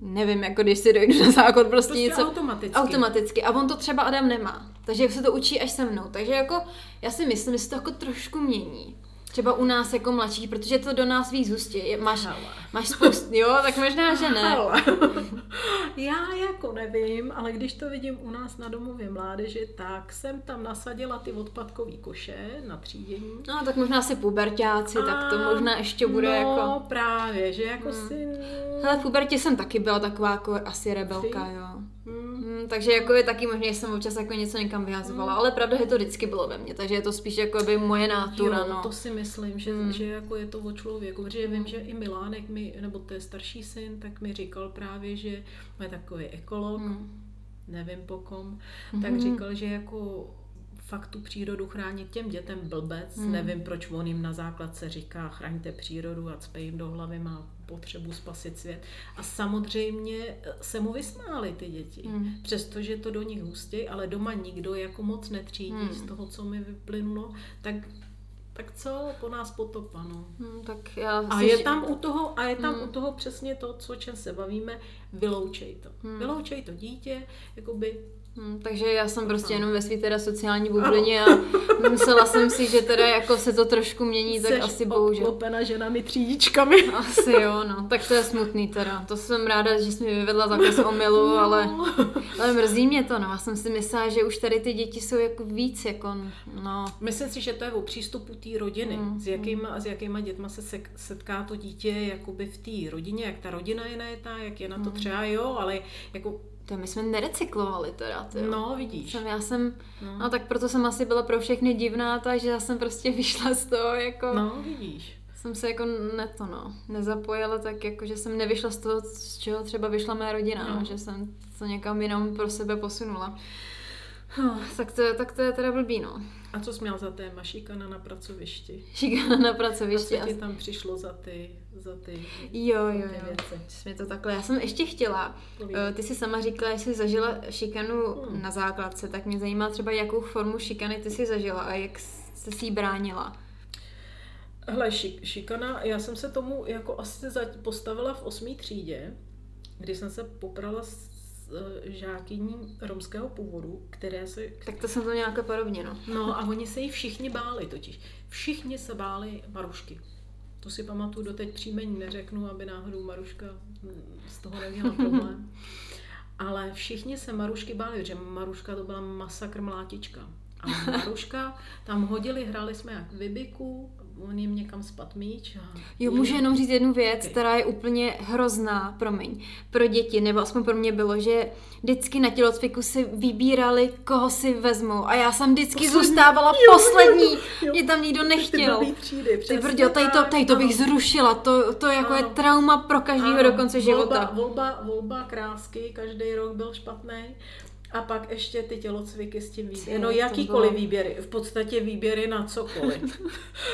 nevím, jako když si dojdu na záchod, prostě, prostě něco... automaticky. Automaticky. A on to třeba Adam nemá. Takže se to učí až se mnou. Takže jako, já si myslím, že se to jako trošku mění. Třeba u nás jako mladší, protože to do nás víc hustě. Máš, máš spoustu, jo, tak možná, že ne. Já jako nevím, ale když to vidím u nás na domově mládeže, tak jsem tam nasadila ty odpadkový koše na třídění. No, tak možná si pubertáci, A, tak to možná ještě bude no, jako... No, právě, že jako hmm. si... Ale v pubertě jsem taky byla taková jako asi rebelka, jo. Hmm. Hmm, takže jako je taky možné, že jsem občas jako něco někam vyhazovala, hmm. ale pravda, že to vždycky bylo ve mně, takže je to spíš jako by moje nátura, jo, no. to si myslím, že, hmm. že jako je to o člověku, protože vím, že i Milánek mi, nebo to je starší syn, tak mi říkal právě, že je takový ekolog, hmm. nevím po kom, hmm. tak říkal, že jako fakt tu přírodu chránit těm dětem blbec. Hmm. Nevím, proč on jim na základce říká chraňte přírodu a cpe jim do hlavy má potřebu spasit svět. A samozřejmě eh, se mu vysmály ty děti. Hmm. Přestože to do nich hustí, ale doma nikdo jako moc netřídí hmm. z toho, co mi vyplynulo, tak tak co po nás potopa, no. Hmm, tak já a je tam u toho, a je tam hmm. u toho přesně to, co čem se bavíme, vyloučej to. Hmm. Vyloučej to dítě, jakoby Hmm, takže já jsem prostě jenom ve své teda sociální bublině a musela jsem si, že teda jako se to trošku mění, tak Seš asi bohužel. Seš ženami třídičkami. Asi jo, no. Tak to je smutný teda. To jsem ráda, že jsi mi vyvedla zákaz omylu, no. ale, ale mrzí mě to, no. Já jsem si myslela, že už tady ty děti jsou jako víc, jako no. Myslím si, že to je o přístupu té rodiny. Hmm. S, jakýma, s jakýma dětma se setká to dítě jakoby v té rodině, jak ta rodina je najetá, jak je na to hmm. třeba, jo, ale jako to my jsme nerecyklovali teda, tyjo. No, vidíš. Jsem, já jsem, no. no. tak proto jsem asi byla pro všechny divná, takže já jsem prostě vyšla z toho, jako... No, vidíš. Jsem se jako ne to, no, nezapojila tak jako, že jsem nevyšla z toho, z čeho třeba vyšla mé rodina, no. no že jsem to někam jenom pro sebe posunula. No, tak, to, tak to je teda blbý, no. A co jsi měl za téma? Šikana na pracovišti. Šikana na pracovišti. A co ti tam přišlo za ty, za ty, jo, jo, jo. věci? Jsi to takhle. Já jsem ještě chtěla. Povídej. Eh, ty jsi sama říkala, že jsi zažila šikanu hmm. na základce, tak mě zajímá třeba, jakou formu šikany ty jsi zažila a jak jsi si ji bránila. Hle, šik, šikana, já jsem se tomu jako asi postavila v osmý třídě, kdy jsem se poprala s žákyní romského původu, které se... Tak to jsem to nějaké podobně, no. No a oni se jí všichni báli totiž. Všichni se báli Marušky. To si pamatuju, doteď příjmení neřeknu, aby náhodou Maruška hm, z toho neměla problém. Ale všichni se Marušky báli, že Maruška to byla masakr mlátička. A Maruška tam hodili, hráli jsme jak vybiku, on jim někam spad míč. A jo, můžu jenom říct jednu věc, okay. která je úplně hrozná, promiň, pro děti, nebo aspoň pro mě bylo, že vždycky na tělocviku si vybírali, koho si vezmou. A já jsem vždycky poslední. zůstávala jo, poslední. Jo, jo. Mě tam nikdo nechtěl. Ty, třídy, Ty tady to, tady to bych zrušila. To, to jako ano. je trauma pro každého do konce života. Volba, volba krásky, každý rok byl špatný. A pak ještě ty tělocviky s tím výběrem. No jakýkoliv bylo... výběry, v podstatě výběry na cokoliv.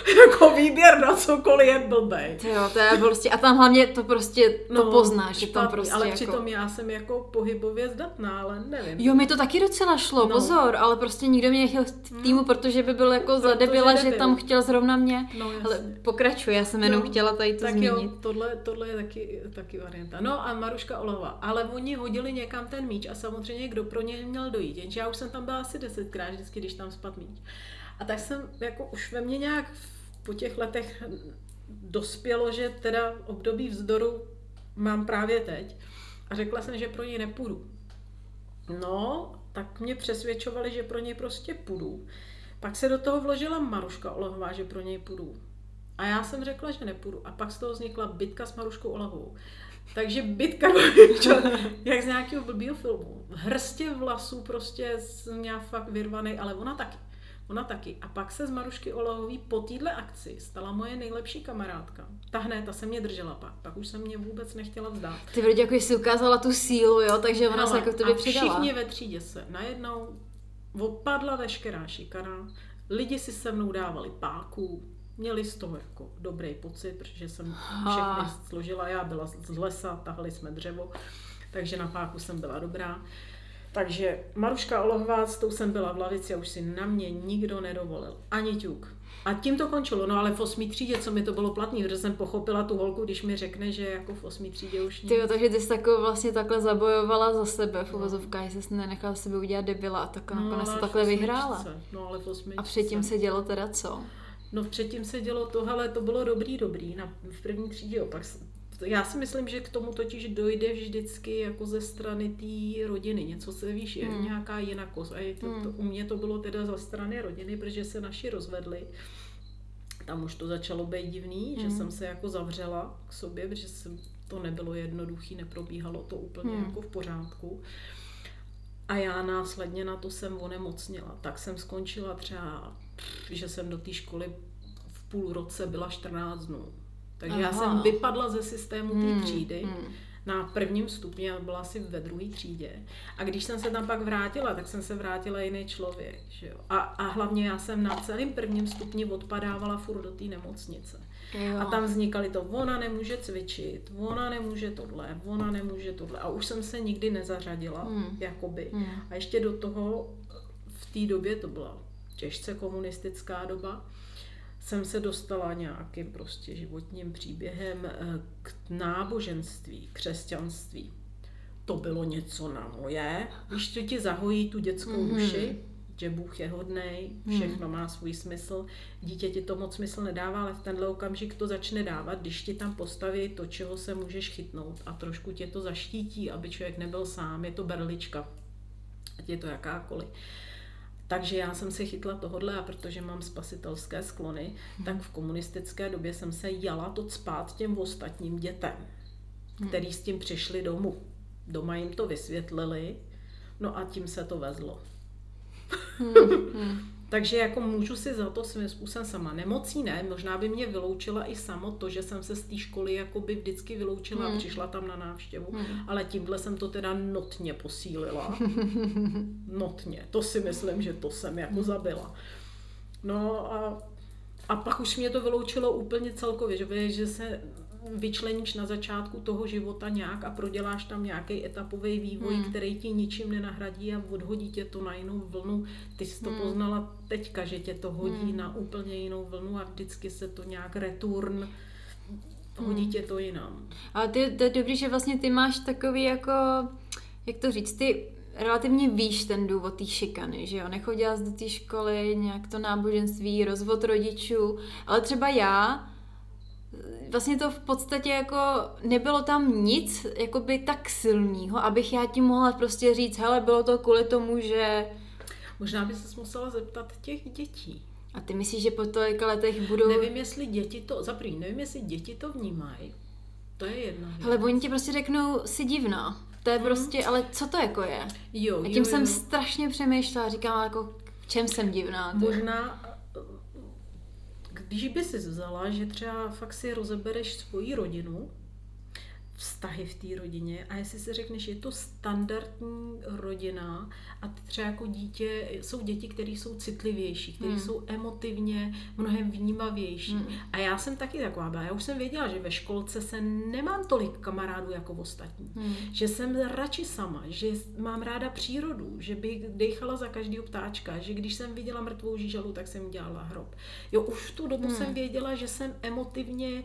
jako výběr na cokoliv je blbej. Jo, to je prostě, a tam hlavně to prostě, to no, poznáš, že tam prostě Ale jako... přitom já jsem jako pohybově zdatná, ale nevím. Jo, mi to taky docela šlo, no. pozor, ale prostě nikdo mě nechtěl v no. týmu, protože by byl jako zadebila, že tam chtěl zrovna mě. No, ale pokračuj, já jsem jenom no, chtěla tady to tak zmínit. Jo, tohle, tohle je taky, taky varianta. No a Maruška Olova, ale oni hodili někam ten míč a samozřejmě kdo pro něj měl dojít. Jenže já už jsem tam byla asi desetkrát vždycky, když tam spad míč. A tak jsem jako už ve mně nějak po těch letech dospělo, že teda období vzdoru mám právě teď. A řekla jsem, že pro něj nepůjdu. No, tak mě přesvědčovali, že pro něj prostě půjdu. Pak se do toho vložila Maruška Olahová, že pro něj půjdu. A já jsem řekla, že nepůjdu. A pak z toho vznikla bitka s Maruškou Olahovou. Takže bitka, jak z nějakého blbýho filmu. Hrstě vlasů prostě jsem měla fakt vyrvaný, ale ona taky. Ona taky. A pak se z Marušky Olahový po téhle akci stala moje nejlepší kamarádka. Ta hned, ta se mě držela pak. Pak už se mě vůbec nechtěla vzdát. Ty vrdě, jako jsi ukázala tu sílu, jo, takže ona Hele, se jako tobě přidala. všichni ve třídě se najednou opadla veškerá šikana, lidi si se mnou dávali páku, měli z toho jako dobrý pocit, protože jsem všechny složila, já byla z lesa, tahali jsme dřevo, takže na páku jsem byla dobrá. Takže Maruška Olohová, s tou jsem byla v lavici a už si na mě nikdo nedovolil. Ani ťuk. A tím to končilo. No ale v osmý třídě, co mi to bylo platný, protože jsem pochopila tu holku, když mi řekne, že jako v osmý třídě už. Ty takže ty jsi tako vlastně takhle zabojovala za sebe v no. uvozovkách, že jsi nenechala sebe udělat debila a tak no, nakonec se takhle vyhrála. No ale v A předtím se dělo teda co? No předtím se dělo to, ale to bylo dobrý, dobrý, na, v první třídě opak. Já si myslím, že k tomu totiž dojde vždycky jako ze strany té rodiny. Něco se víš, je hmm. nějaká jinakost. A je to, hmm. to, u mě to bylo teda ze strany rodiny, protože se naši rozvedli. Tam už to začalo být divný, hmm. že jsem se jako zavřela k sobě, protože jsem, to nebylo jednoduché, neprobíhalo to úplně hmm. jako v pořádku. A já následně na to jsem onemocnila. Tak jsem skončila třeba že jsem do té školy v půl roce byla 14 dnů. Takže Aha. já jsem vypadla ze systému té hmm. třídy hmm. na prvním stupni a byla asi ve druhé třídě. A když jsem se tam pak vrátila, tak jsem se vrátila jiný člověk. Že jo? A, a hlavně já jsem na celém prvním stupni odpadávala furt do té nemocnice. Jo. A tam vznikaly to, ona nemůže cvičit, ona nemůže tohle, ona nemůže tohle. A už jsem se nikdy nezařadila, hmm. jakoby. Hmm. A ještě do toho v té době to byla těžce komunistická doba, jsem se dostala nějakým prostě životním příběhem eh, k náboženství, křesťanství. To bylo něco na moje. Když to ti zahojí tu dětskou mm-hmm. duši, že Bůh je hodnej, všechno mm. má svůj smysl. Dítě ti to moc smysl nedává, ale v tenhle okamžik to začne dávat, když ti tam postaví to, čeho se můžeš chytnout a trošku tě to zaštítí, aby člověk nebyl sám. Je to berlička, ať je to jakákoliv. Takže já jsem se chytla tohodle a protože mám spasitelské sklony, hmm. tak v komunistické době jsem se jala to spát těm ostatním dětem, hmm. který s tím přišli domů. Doma jim to vysvětlili, no a tím se to vezlo. Hmm. hmm. Takže jako můžu si za to svým způsobem sama. Nemocí ne, možná by mě vyloučila i samo to, že jsem se z té školy jako by vždycky vyloučila hmm. a přišla tam na návštěvu, hmm. ale tímhle jsem to teda notně posílila. notně. To si myslím, že to jsem jako zabila. No a, a pak už mě to vyloučilo úplně celkově, že, že se vyčleníš na začátku toho života nějak a proděláš tam nějaký etapový vývoj, hmm. který ti ničím nenahradí a odhodí tě to na jinou vlnu. Ty jsi to hmm. poznala teďka, že tě to hodí hmm. na úplně jinou vlnu a vždycky se to nějak return hodí hmm. tě to jinam. Ale ty, to je dobrý, že vlastně ty máš takový jako, jak to říct, ty relativně víš ten důvod té šikany, že jo? Nechodila jsi do té školy, nějak to náboženství, rozvod rodičů, ale třeba já, vlastně to v podstatě jako nebylo tam nic jakoby tak silného, abych já ti mohla prostě říct, hele, bylo to kvůli tomu, že Možná by se musela zeptat těch dětí. A ty myslíš, že po tolika letech budou... Nevím, jestli děti to, za první, nevím, jestli děti to vnímají. To je jedna věc. Ale oni ti prostě řeknou, si divná. To je prostě, ale co to jako je? Jo, A jo, tím jsem jo. strašně přemýšlela, říkala jako, v čem jsem divná. To. Možná, když by si vzala, že třeba fakt si rozebereš svoji rodinu, vztahy v té rodině a jestli si řekneš, je to standardní rodina a ty třeba jako dítě, jsou děti, které jsou citlivější, které Hmm. jsou emotivně mnohem vnímavější. Hmm. A já jsem taky taková byla. Já už jsem věděla, že ve školce se nemám tolik kamarádů jako ostatní. Hmm. Že jsem radši sama, že mám ráda přírodu, že bych dechala za každého ptáčka, že když jsem viděla mrtvou žížalu, tak jsem dělala hrob. Jo, už v tu dobu Hmm. jsem věděla, že jsem emotivně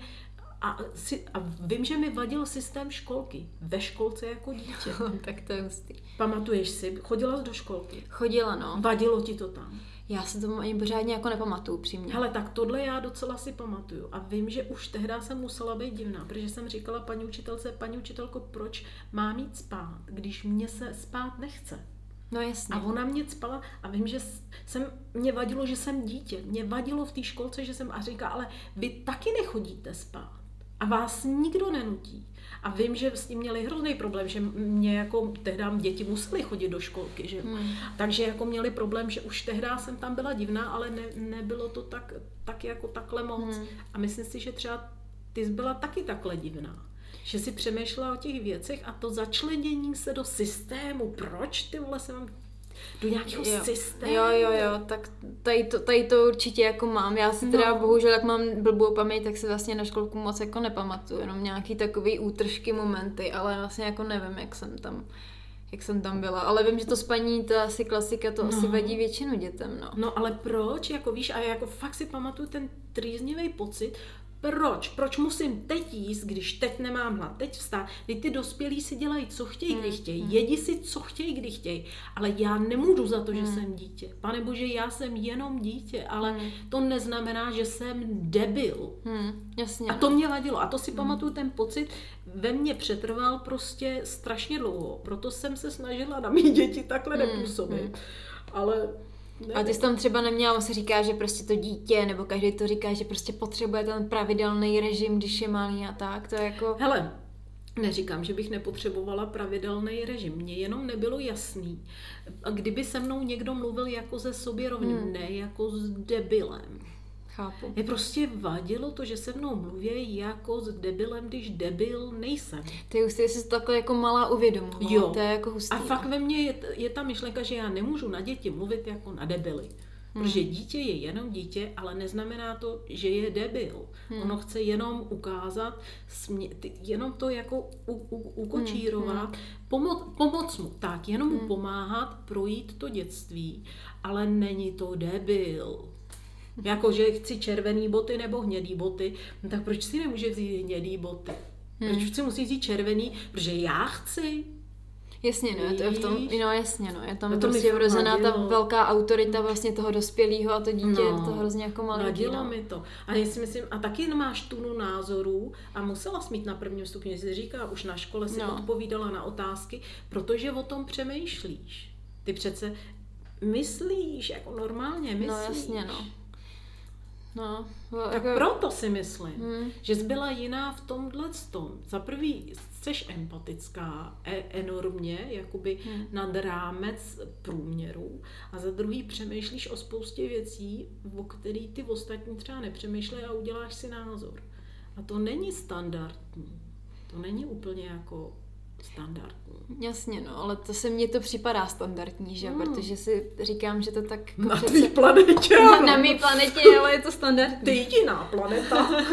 a, si, a vím, že mi vadil systém školky. Ve školce jako dítě. tak to je hustý. Pamatuješ si? Chodila jsi do školky? Chodila, no. Vadilo ti to tam? Já se tomu ani pořádně jako nepamatuju, přímě. Hele, tak tohle já docela si pamatuju. A vím, že už tehdy jsem musela být divná, protože jsem říkala paní učitelce, paní učitelko, proč mám jít spát, když mě se spát nechce. No jasně. A ona mě spala a vím, že jsem, mě vadilo, že jsem dítě. Mě vadilo v té školce, že jsem a říká, ale vy taky nechodíte spát. A vás nikdo nenutí. A vím, že s tím měli hrozný problém, že mě jako tehdy děti musely chodit do školky, že. Hmm. Takže jako měli problém, že už tehdy jsem tam byla divná, ale ne, nebylo to tak, tak jako takhle moc. Hmm. A myslím si, že třeba ty jsi byla taky takhle divná. Že si přemýšlela o těch věcech a to začlenění se do systému. Proč ty vole se mám do nějakého Jo. systému? Jo, jo, jo, tak tady to, tady to určitě jako mám. Já si teda No. bohužel, jak mám blbou paměť, tak si vlastně na školku moc jako nepamatuju, jenom nějaký takový útržky, momenty, ale vlastně jako nevím, jak jsem tam jak jsem tam byla. Ale vím, že to spaní, to je asi klasika, to no. asi vadí většinu dětem, no. No ale proč, jako víš, a já jako fakt si pamatuju ten trýznivý pocit, proč? Proč musím teď jíst, když teď nemám hlad, teď vstát? Teď ty dospělí si dělají, co chtějí, kdy Hmm, chtějí. hmm. Jedí si, co chtějí, kdy chtějí. Ale já nemůžu za to, že Hmm. jsem dítě. Pane bože, já jsem jenom dítě, ale Hmm. to neznamená, že jsem debil. Hm, jasně. A to mě vadilo. A to si pamatuju, ten pocit ve mně přetrval prostě strašně dlouho. Proto jsem se snažila na mý děti takhle Hmm, nepůsobit. hmm. Ale... A ty jsi tam třeba neměla, on se říká, že prostě to dítě, nebo každý to říká, že prostě potřebuje ten pravidelný režim, když je malý a tak, to je jako... Hele, neříkám, že bych nepotřebovala pravidelný režim. Mně jenom nebylo jasný. A kdyby se mnou někdo mluvil jako ze sobě rovným, Hmm. ne jako s debilem. Chápu. Mě prostě vadilo to, že se mnou mluví jako s debilem, když debil nejsem. Ty hustý, jsi to takhle jako malá uvědomovala. Jo. To je jako hustý. A fakt ve mně je, je ta myšlenka, že já nemůžu na děti mluvit jako na debily. Hmm. Protože dítě je jenom dítě, ale neznamená to, že je debil. Hmm. Ono chce jenom ukázat, smě, ty, jenom to jako u, u, ukočírovat, pomo, pomoct mu. Tak, jenom mu Hmm. pomáhat projít to dětství, ale není to debil. Jako, že chci červený boty nebo hnědý boty, no tak proč si nemůže vzít hnědý boty? Proč Hmm. si musí vzít červený? Protože já chci. Jasně, no, to je v tom, no jasně, no, je tam No to prostě vrozená ta velká autorita vlastně toho dospělého a to dítě No, je to hrozně jako malé Vadilo no. mi to. A já si myslím, a taky máš tunu názorů a musela jsi mít na prvním stupni, si říká, už na škole si No. odpovídala na otázky, protože o tom přemýšlíš. Ty přece myslíš, jako normálně myslíš. No jasně, no. No, no Tak jako, proto si myslím, Hmm. že jsi byla jiná v tomhle tom. Za prvý, jsi empatická e- enormně, jakoby Hmm. nad rámec průměru a za druhý přemýšlíš o spoustě věcí, o který ty ostatní třeba nepřemýšlej a uděláš si názor. A to není standardní. To není úplně jako standardní. Jasně, no, ale to se mně to připadá standardní, že? Hmm. Protože si říkám, že to tak jako Na přece- planetě, na, na mý planetě, ale je to standardní. Ty jediná planeta.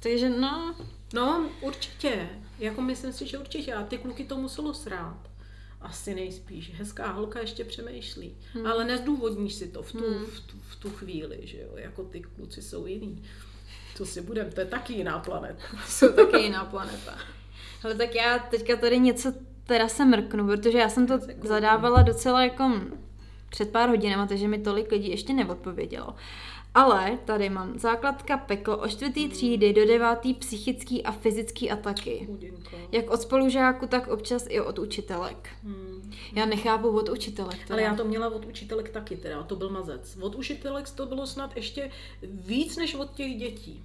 Takže no, No, určitě. Jako myslím si, že určitě. A ty kluky to muselo srát. Asi nejspíš. Hezká holka ještě přemýšlí. Hmm. Ale nezdůvodníš si to v tu, Hmm. v, tu, v tu chvíli, že jo. Jako ty kluci jsou jiný. Co si budem, to je taky jiná planeta. jsou taky jiná planeta. Ale tak já teďka tady něco teda se mrknu, protože já jsem to kouknu. zadávala docela jako před pár hodinama, takže mi tolik lidí ještě neodpovědělo. Ale tady mám základka peklo od čtvrtý třídy do devátý psychický a fyzický ataky. Chudinko. Jak od spolužáku, tak občas i od učitelek. Hmm. Já nechápu od učitelek. Teda. Ale já to měla od učitelek taky, teda, to byl mazec. Od učitelek to bylo snad ještě víc než od těch dětí.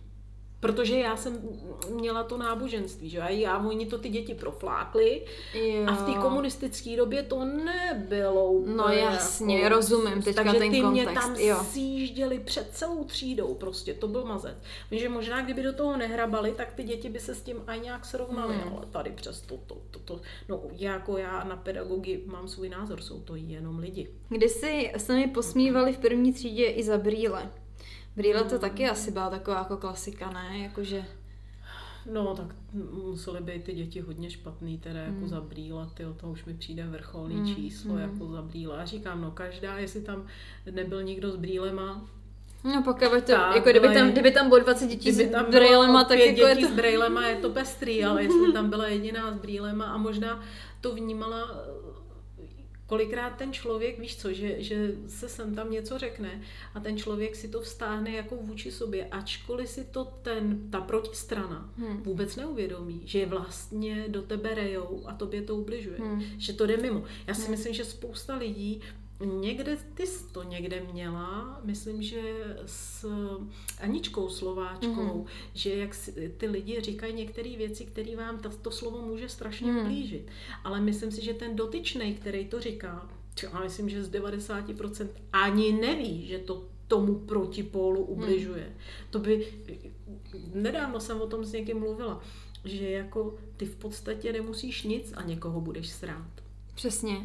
Protože já jsem měla to náboženství, že a já, oni to ty děti proflákli Jo. a v té komunistické době to nebylo úplně No jasně, jako, rozumím teďka takže ten ty mě kontext, tam jo. sjížděli před celou třídou prostě, to byl mazec. Takže možná kdyby do toho nehrabali, tak ty děti by se s tím aj nějak srovnaly, Hmm. ale tady přes to, to, to, to, no jako já na pedagogy mám svůj názor, jsou to jenom lidi. Kdysi se mi posmívali v první třídě i za brýle. Brýle to taky asi byla taková jako klasika, ne? Jakože... No, tak museli být ty děti hodně špatný, teda jako za brýle, tyjo, to už mi přijde vrcholný Hmm, číslo, hmm. jako za brýle. Já říkám, no každá, jestli tam nebyl nikdo s brýlema, No pokud to, Tak, jako kdyby tam, kdyby tam bylo 20 dětí kdyby s tam brýlema, bylo tak jako je to... s brýlema, je to pestrý, ale jestli tam byla jediná s brýlema a možná to vnímala kolikrát ten člověk, víš co, že, že se sem tam něco řekne a ten člověk si to vztáhne jako vůči sobě, ačkoliv si to ten, ta protistrana Hmm. vůbec neuvědomí, že je vlastně do tebe rejou a tobě to ubližuje, Hmm. že to jde mimo. Já si myslím, že spousta lidí Někde, ty jsi to někde měla, myslím, že s Aničkou Slováčkou, Mhm. že jak si, ty lidi říkají některé věci, které vám to, to slovo může strašně Mhm. ublížit. Ale myslím si, že ten dotyčný, který to říká, já myslím, že z 90% ani neví, že to tomu protipólu ubližuje. To by, nedávno jsem o tom s někým mluvila, že jako ty v podstatě nemusíš nic a někoho budeš srát. Přesně.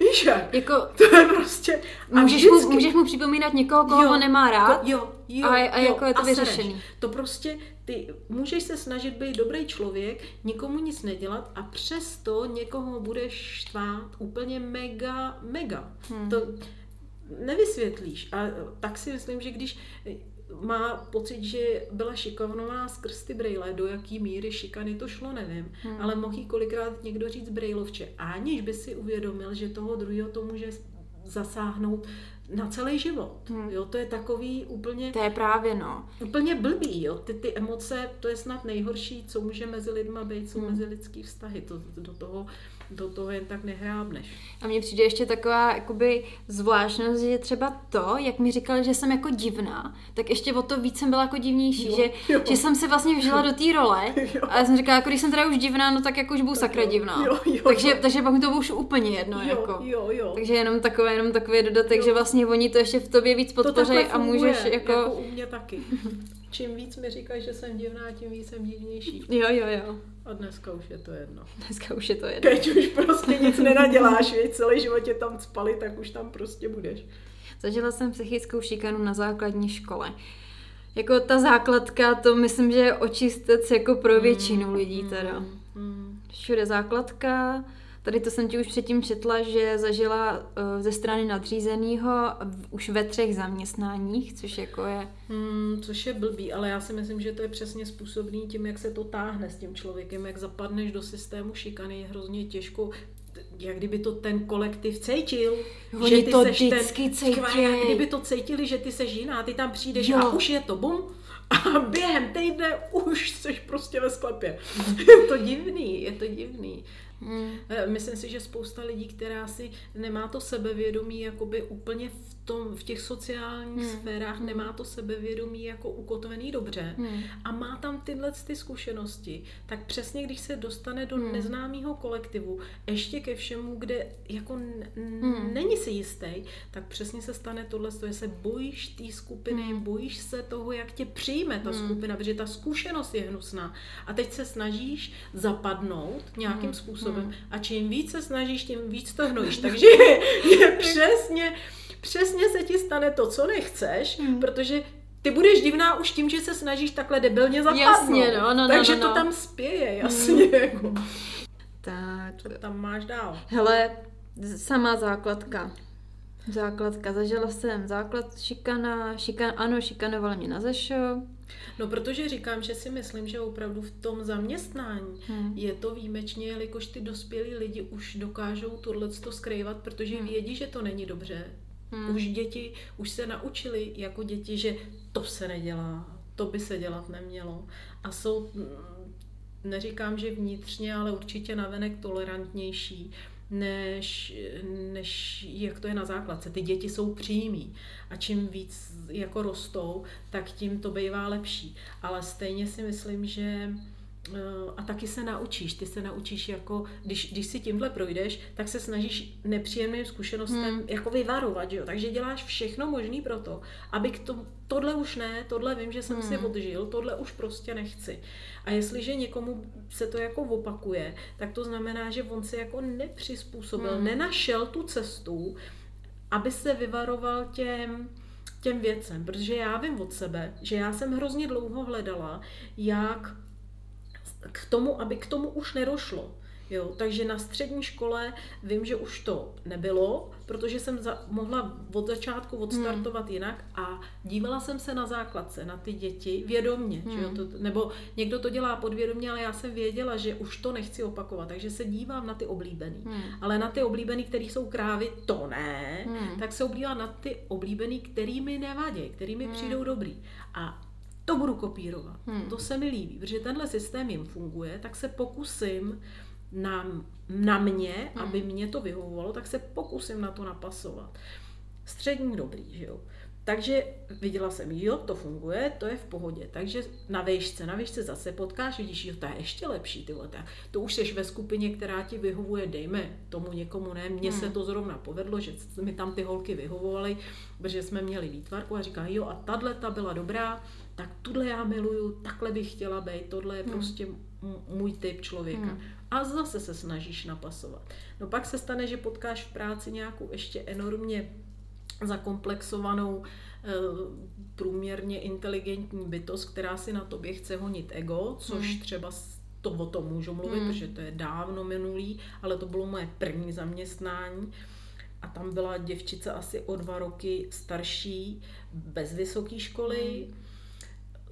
Víš, jak? Jako, To je prostě... a můžeš mu, vždycky- můžeš mu připomínat někoho, koho Jo, nemá rád. Ko- Jo, jo, a- a jo, jako je to sereš. vyřešený. To prostě, ty můžeš se snažit být dobrý člověk, nikomu nic nedělat a přesto někoho budeš štvát úplně mega, mega. Hmm. To nevysvětlíš. A tak si myslím, že když má pocit, že byla šikanovaná skrz ty brejle, do jaký míry šikany to šlo, nevím, Hmm. ale mohl jí kolikrát někdo říct brejlovče, aniž by si uvědomil, že toho druhého to může zasáhnout na celý život. Hmm. Jo, to je takový úplně, To je právě no. úplně blbý. Jo. Ty, ty emoce, to je snad nejhorší, co může mezi lidma být, jsou Hmm. mezi lidský vztahy. To, do, toho, do toho jen tak nehrábneš. A mně přijde ještě taková jakoby zvláštnost, že třeba to, jak mi říkali, že jsem jako divná, tak ještě o to víc jsem byla jako divnější, Jo, že, jo. že jsem se vlastně vžila do té role Jo. a já jsem říkala, jako když jsem teda už divná, no tak jako už budu sakra divná. Jo, jo, takže, jo. takže pak mi to bylo už úplně jedno. jo, jako. jo, jo. Takže jenom takové, jenom takový dodatek, Jo. že vlastně oni to ještě v tobě víc podpoří a můžeš jako... jako u mě taky. Čím víc mi říkají, že jsem divná, tím víc jsem divnější. Jo, jo, jo. A dneska už je to jedno. Dneska už je to jedno. Teď už prostě nic nenaděláš, věď, celý život tě tam spali, tak už tam prostě budeš. Zažila jsem psychickou šikanu na základní škole. Jako ta základka, to myslím, že je očistec jako pro většinu lidí teda. Mm. Všude základka. Tady to jsem ti už předtím četla, že zažila uh, ze strany nadřízeného už ve třech zaměstnáních, což jako je... Hmm, což je blbý, ale já si myslím, že to je přesně způsobný tím, jak se to táhne s tím člověkem, jak zapadneš do systému šikany, je hrozně těžko jak kdyby to ten kolektiv cítil. Oni to seš vždycky cítěj. Jak kdyby to cítili, že ty seš jiná, ty tam přijdeš Jo. a už je to bum. A během týdne už seš prostě ve sklepě. je to divný, je to divný. Mm. Myslím si, že spousta lidí, která si nemá to sebevědomí jakoby úplně v, tom, v těch sociálních Hmm. sférách, nemá to sebevědomí jako ukotvený dobře Hmm. a má tam tyhle ty zkušenosti, tak přesně když se dostane do Hmm. neznámého kolektivu, ještě ke všemu, kde jako n- Hmm. není si jistý, tak přesně se stane tohle, že se bojíš té skupiny, Hmm. bojíš se toho, jak tě přijme ta Hmm. skupina, protože ta zkušenost je hnusná. A teď se snažíš zapadnout nějakým Hmm. způsobem Hmm. a čím víc se snažíš, tím víc to hnojíš. Takže je, je přesně, přesně se ti stane to, co nechceš, Hmm. protože ty budeš divná už tím, že se snažíš takhle debilně zapadnout. Jasně, no, no, no, Takže no, to no. tam spěje, jasně. Jako. Tak, Co tam máš dál? hele, samá základka. Základka, zažila jsem základ šikana, šikan, ano, šikanovali mě na zešo. No protože říkám, že si myslím, že opravdu v tom zaměstnání Hmm. je to výjimečně, jelikož ty dospělí lidi už dokážou tohle to skrývat, protože Hmm. vědí, že to není dobře. Hmm. Už děti, už se naučili jako děti, že to se nedělá, to by se dělat nemělo. A jsou, mm, neříkám, že vnitřně, ale určitě navenek tolerantnější než, než jak to je na základce. Ty děti jsou přímí a čím víc jako rostou, tak tím to bývá lepší. Ale stejně si myslím, že a taky se naučíš. Ty se naučíš jako, když, když si tímhle projdeš, tak se snažíš nepříjemným zkušenostem hmm. jako vyvarovat, jo? Takže děláš všechno možné pro to, aby k tomu, tohle už ne, tohle vím, že jsem hmm. si odžil, tohle už prostě nechci. A jestliže někomu se to jako opakuje, tak to znamená, že on se jako nepřizpůsobil, hmm. nenašel tu cestu, aby se vyvaroval těm, těm věcem. Protože já vím od sebe, že já jsem hrozně dlouho hledala, jak k tomu, aby k tomu už nerošlo. Jo, takže na střední škole vím, že už to nebylo, protože jsem za, mohla od začátku odstartovat hmm. jinak a dívala jsem se na základce, na ty děti vědomně. Hmm. Že jo, to, nebo někdo to dělá podvědomě, ale já jsem věděla, že už to nechci opakovat, takže se dívám na ty oblíbený. Hmm. Ale na ty oblíbený, který jsou krávy, to ne. Hmm. Tak se oblívám na ty oblíbený, který mi nevadí, který mi hmm. přijdou dobrý. A to budu kopírovat. Hmm. To se mi líbí, protože tenhle systém jim funguje, tak se pokusím na, na mě, hmm. aby mě to vyhovovalo, tak se pokusím na to napasovat. Střední dobrý, že jo. Takže viděla jsem, jo, to funguje, to je v pohodě. Takže na výšce, na výšce zase potkáš, vidíš, jo, to je ještě lepší, ty vole, to už jsi ve skupině, která ti vyhovuje, dejme tomu někomu ne. Mně hmm. se to zrovna povedlo, že mi tam ty holky vyhovovaly, protože jsme měli výtvarku a říká, jo, a tahle ta byla dobrá, tak tuhle já miluju, takhle bych chtěla být, tohle je hmm. prostě můj typ člověka. Hmm a zase se snažíš napasovat. No pak se stane, že potkáš v práci nějakou ještě enormně zakomplexovanou eh, průměrně inteligentní bytost, která si na tobě chce honit ego, což hmm. třeba to o tom můžu mluvit, hmm. protože to je dávno minulý, ale to bylo moje první zaměstnání. A tam byla děvčice asi o dva roky starší, bez vysoké školy, hmm.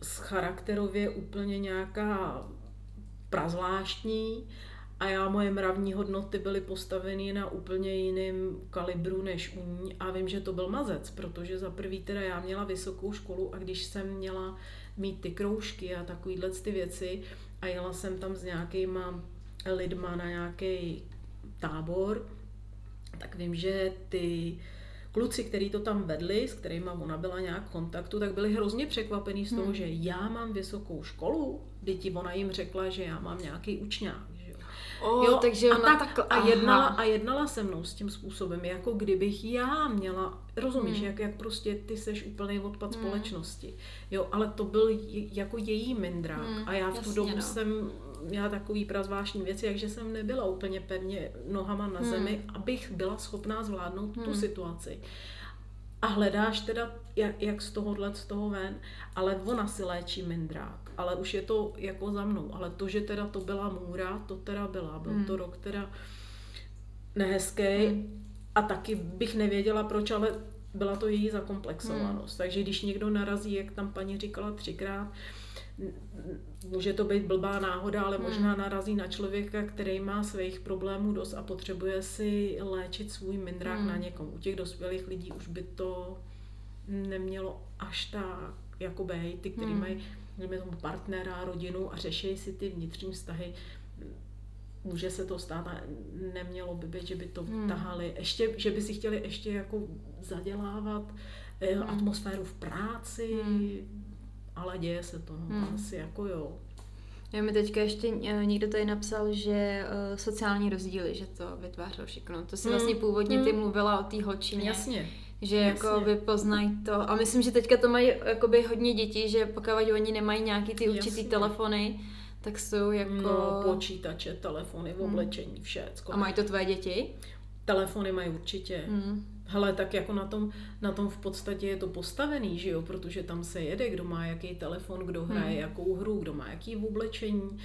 S charakterově úplně nějaká prazvláštní a já moje mravní hodnoty byly postaveny na úplně jiném kalibru než u ní a vím, že to byl mazec, protože za prvý teda já měla vysokou školu a když jsem měla mít ty kroužky a takovýhle ty věci a jela jsem tam s nějakýma lidma na nějaký tábor, tak vím, že ty kluci, kteří to tam vedli, s kterými ona byla nějak v kontaktu, tak byli hrozně překvapení z toho, hmm. že já mám vysokou školu, děti ona jim řekla, že já mám nějaký učňák. Oh, jo, takže a, tak, takhle, a, jednala, a jednala se mnou s tím způsobem, jako kdybych já měla, rozumíš, hmm. jak, jak prostě ty seš úplný odpad hmm. společnosti. Jo, ale to byl jako její mindrák hmm, a já v tu dobu no. jsem měla takový prazvláštní věci, takže jsem nebyla úplně pevně nohama na hmm. zemi, abych byla schopná zvládnout hmm. tu situaci. A hledáš teda, jak, jak z tohohle, z toho ven, ale ona si léčí mindrák ale už je to jako za mnou. Ale to, že teda to byla můra, to teda byla. Byl hmm. to rok teda nehezký hmm. a taky bych nevěděla proč, ale byla to její zakomplexovanost. Hmm. Takže když někdo narazí, jak tam paní říkala třikrát, může to být blbá náhoda, ale hmm. možná narazí na člověka, který má svých problémů dost a potřebuje si léčit svůj mindrák hmm. na někom. U těch dospělých lidí už by to nemělo až tak jako být, ty, který hmm. mají tomu partnera, rodinu a řeší si ty vnitřní vztahy, může se to stát a nemělo by být, že by to hmm. tahali, ještě, že by si chtěli ještě jako zadělávat eh, hmm. atmosféru v práci, hmm. Ale děje se to, no, hmm. asi jako jo. Já mi teďka ještě eh, někdo tady napsal, že uh, sociální rozdíly, že to vytvářelo všechno. To si hmm. vlastně původně ty hmm. mluvila o té holčině. Jasně. Že Jasně. jako by poznají to. A myslím, že teďka to mají jakoby hodně dětí, že pokud oni nemají nějaký ty určitý Jasně. telefony, tak jsou jako... No, počítače, telefony, oblečení, hmm. všecko. A mají to tvoje děti? Telefony mají určitě. Hmm. Hele, tak jako na tom, na tom v podstatě je to postavený, že jo, protože tam se jede, kdo má jaký telefon, kdo hraje hmm. jakou hru, kdo má jaký v oblečení.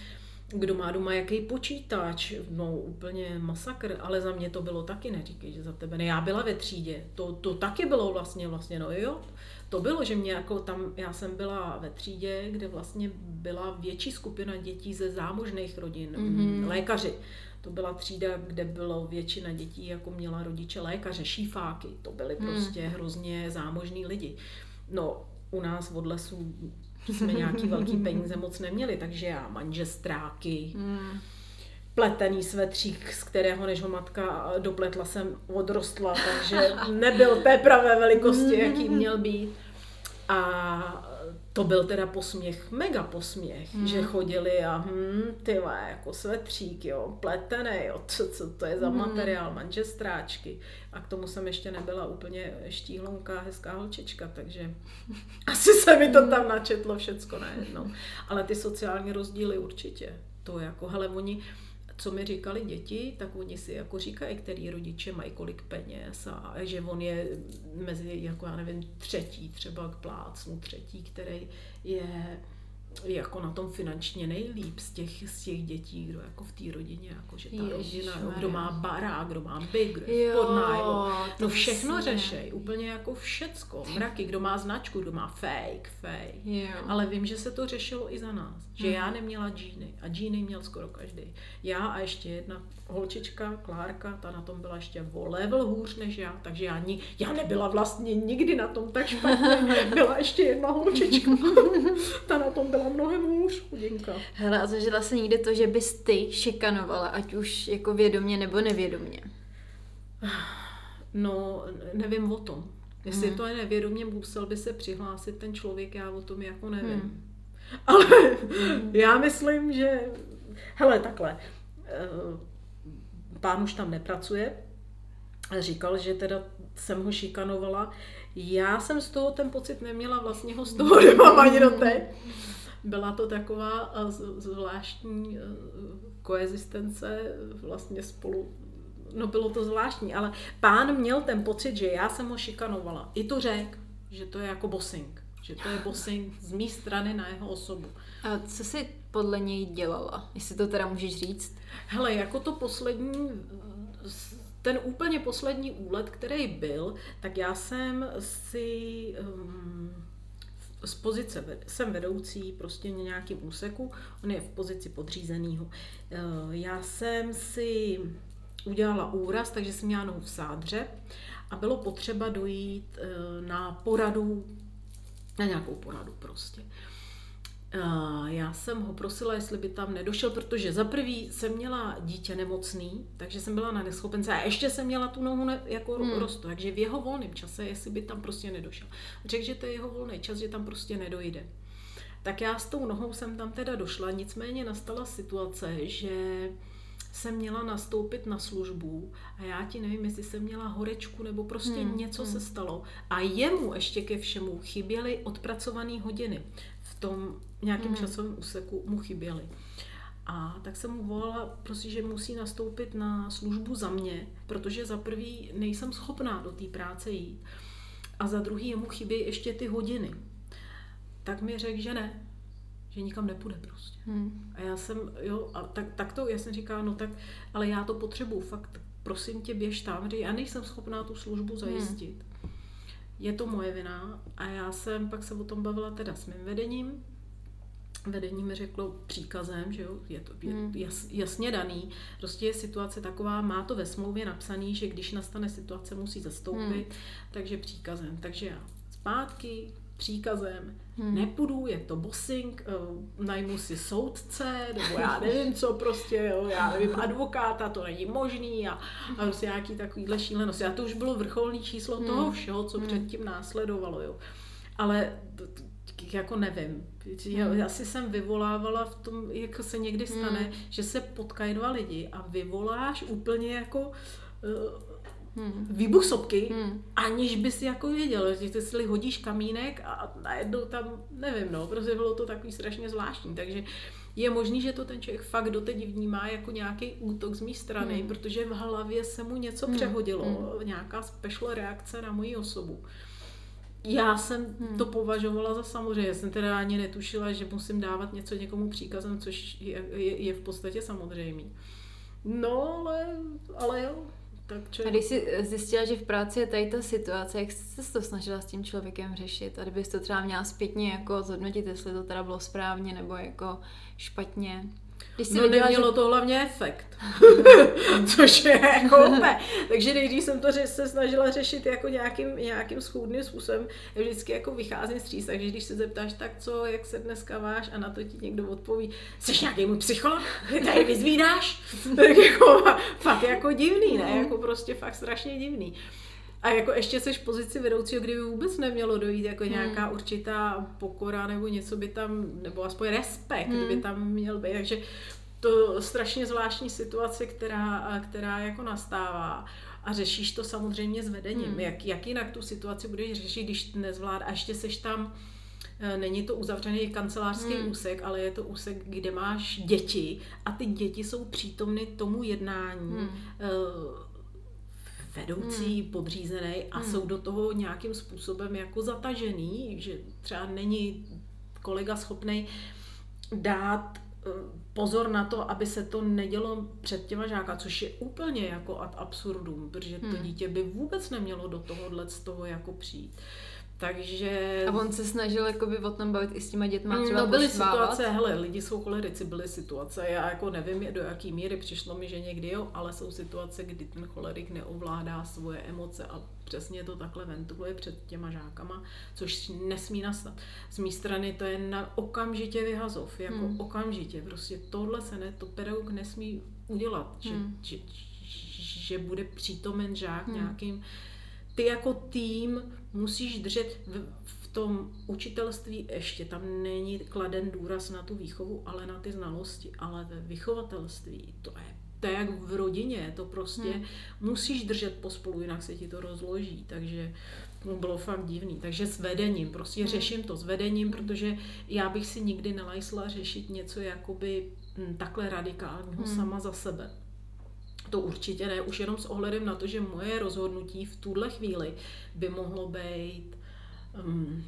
kdo má doma jaký počítač, no úplně masakr, ale za mě to bylo taky, neříkej, že za tebe ne. Já byla ve třídě, to, to taky bylo vlastně, vlastně, no jo, to bylo, že mě jako tam, já jsem byla ve třídě, kde vlastně byla větší skupina dětí ze zámožných rodin, mm-hmm. lékaři. To byla třída, kde bylo většina dětí, jako měla rodiče lékaře, šífáky. To byly mm. prostě hrozně zámožní lidi. No, u nás od lesů jsme nějaký velký peníze moc neměli, takže já manžestráky, mm. pletený svetřík, z kterého než ho matka dopletla jsem odrostla, takže nebyl té pravé velikosti, jaký měl být. A to byl teda posměch, mega posměch, mm. že chodili a hm, ty jako svetřík, jo, pletené, jo, co, co to je za mm. materiál, manžestráčky. A k tomu jsem ještě nebyla úplně štíhlonká, hezká holčička, takže asi se mi to tam načetlo všecko najednou. Ale ty sociální rozdíly určitě. To jako, hele, oni, co mi říkali děti, tak oni si jako říkají, který rodiče mají kolik peněz a že on je mezi, jako já nevím, třetí třeba k plácnu, třetí, který je jako na tom finančně nejlíp z těch, z těch dětí, kdo jako v té rodině, jako že ta Ježiš, rodina, jo, kdo má barák, kdo má byt, kdo je pod no všechno řešej, úplně jako všecko, mraky, kdo má značku, kdo má fake, fake, jo. ale vím, že se to řešilo i za nás, že hmm. já neměla džíny a džíny měl skoro každý. Já a ještě jedna holčička, Klárka, ta na tom byla ještě o level hůř než já, takže já, ni, já nebyla vlastně nikdy na tom tak špatně, byla ještě jedna holčička, ta na tom byla mnohem hůř, chudinka. Hele, a zažila se někdy to, že bys ty šikanovala, ať už jako vědomě nebo nevědomě? No, nevím o tom. Jestli hmm. to je nevědomě, musel by se přihlásit ten člověk, já o tom jako nevím. Hmm. Ale hmm. já myslím, že... Hele, takhle. Eh, pán už tam nepracuje. Říkal, že teda jsem ho šikanovala. Já jsem z toho ten pocit neměla, vlastně ho z toho nemám ani do teď. Byla to taková eh, zvláštní eh, koezistence vlastně spolu no bylo to zvláštní, ale pán měl ten pocit, že já jsem ho šikanovala. I to řekl, že to je jako bossing, že to je bossing z mé strany na jeho osobu. A co jsi podle něj dělala, jestli to teda můžeš říct? Hele, jako to poslední, ten úplně poslední úlet, který byl, tak já jsem si um, z pozice, jsem vedoucí prostě na nějakým úseku, on je v pozici podřízeného. Uh, já jsem si udělala úraz, takže jsem měla nohu v sádře a bylo potřeba dojít uh, na poradu, na nějakou poradu prostě. Já jsem ho prosila, jestli by tam nedošel, protože za prvý jsem měla dítě nemocný, takže jsem byla na neschopence a ještě jsem měla tu nohu ne, jako hmm. rostu, takže v jeho volném čase, jestli by tam prostě nedošel. Řekl, že to je jeho volný čas, že tam prostě nedojde. Tak já s tou nohou jsem tam teda došla, nicméně nastala situace, že jsem měla nastoupit na službu a já ti nevím, jestli jsem měla horečku nebo prostě hmm, něco hmm. se stalo. A jemu ještě ke všemu chyběly odpracované hodiny tom nějakém mm. časovém úseku mu chyběly. A tak jsem mu volala, prostě, že musí nastoupit na službu za mě, protože za prvý nejsem schopná do té práce jít. A za druhý jemu chybí ještě ty hodiny. Tak mi řekl, že ne, že nikam nepůjde prostě. Hmm. A já jsem, jo, a tak, tak to, já jsem říkala, no tak, ale já to potřebuju, fakt, prosím tě, běž tam, já nejsem schopná tu službu hmm. zajistit. Hmm je to moje vina a já jsem pak se o tom bavila teda s mým vedením. Vedení mi řeklo příkazem, že jo, je to hmm. jas, jasně daný. Prostě je situace taková, má to ve smlouvě napsaný, že když nastane situace, musí zastoupit, hmm. takže příkazem. Takže já zpátky, příkazem, hmm. nepůjdu, je to bossing, uh, najmu si soudce, nebo já nevím co prostě, jo, já nevím, advokáta, to není možný a, a prostě nějaký takovýhle šílenost. A to už bylo vrcholný číslo hmm. toho všeho, co hmm. předtím následovalo, jo. Ale jako nevím. Já, asi jsem vyvolávala v tom, jako se někdy stane, hmm. že se potkají dva lidi a vyvoláš úplně jako uh, hmm. výbuch sopky, hmm. aniž bys jako věděl, že ty si hodíš kamínek a najednou tam, nevím, no, prostě bylo to takový strašně zvláštní, takže je možný, že to ten člověk fakt doteď vnímá jako nějaký útok z mé strany, hmm. protože v hlavě se mu něco hmm. přehodilo, hmm. nějaká special reakce na moji osobu. já jsem hmm. to považovala za samozřejmě. Já jsem teda ani netušila, že musím dávat něco někomu příkazem, což je, je, je v podstatě samozřejmý. No, ale, ale jo. Tak. A když jsi zjistila, že v práci je tady ta situace, jak jsi to snažila s tím člověkem řešit? A kdybys to třeba měla zpětně jako zhodnotit, jestli to teda bylo správně nebo jako špatně? Když no viděla, nemělo že... to hlavně efekt, což je jako úplně. Takže nejdřív jsem to se snažila řešit jako nějakým, nějakým schůdným způsobem. Já vždycky jako vycházím stříc, takže když se zeptáš, tak co, jak se dneska váš a na to ti někdo odpoví, jsi nějaký můj psycholog, tady vyzvídáš? tak jako fakt jako divný, ne? Jako prostě fakt strašně divný. A jako ještě seš v pozici vedoucího, kdyby vůbec nemělo dojít jako hmm. nějaká určitá pokora nebo něco by tam, nebo aspoň respekt hmm. by tam měl být. Takže to strašně zvláštní situace, která, která jako nastává. A řešíš to samozřejmě s vedením. Hmm. Jak, jak jinak tu situaci budeš řešit, když nezvlád a ještě seš tam eh, Není to uzavřený kancelářský hmm. úsek, ale je to úsek, kde máš děti a ty děti jsou přítomny tomu jednání. Hmm eh, vedoucí, hmm. podřízený a hmm. jsou do toho nějakým způsobem jako zatažený, že třeba není kolega schopný dát eh, pozor na to, aby se to nedělo před těma žáka, což je úplně jako ad absurdum, protože to hmm. dítě by vůbec nemělo do tohohle z toho jako přijít. Takže... A on se snažil jakoby o tom bavit i s těma dětma třeba No byly pošvávat. situace, hele, lidi jsou cholerici, byly situace, já jako nevím, do jaký míry přišlo mi, že někdy jo, ale jsou situace, kdy ten cholerik neovládá svoje emoce a přesně to takhle ventiluje před těma žákama, což nesmí nastat. Z mé strany to je na okamžitě vyhazov, jako hmm. okamžitě, prostě tohle se ne, to pedagog nesmí udělat, že, hmm. že, že bude přítomen žák hmm. nějakým ty jako tým musíš držet v, v tom učitelství ještě, tam není kladen důraz na tu výchovu, ale na ty znalosti, ale ve vychovatelství to je to je jak v rodině, to prostě hmm. musíš držet pospolu, jinak se ti to rozloží, takže to bylo fakt divný. Takže s vedením, prostě hmm. řeším to s vedením, protože já bych si nikdy nelajsla řešit něco jakoby hm, takhle radikálního hmm. sama za sebe. To určitě ne, už jenom s ohledem na to, že moje rozhodnutí v tuhle chvíli by mohlo být, um,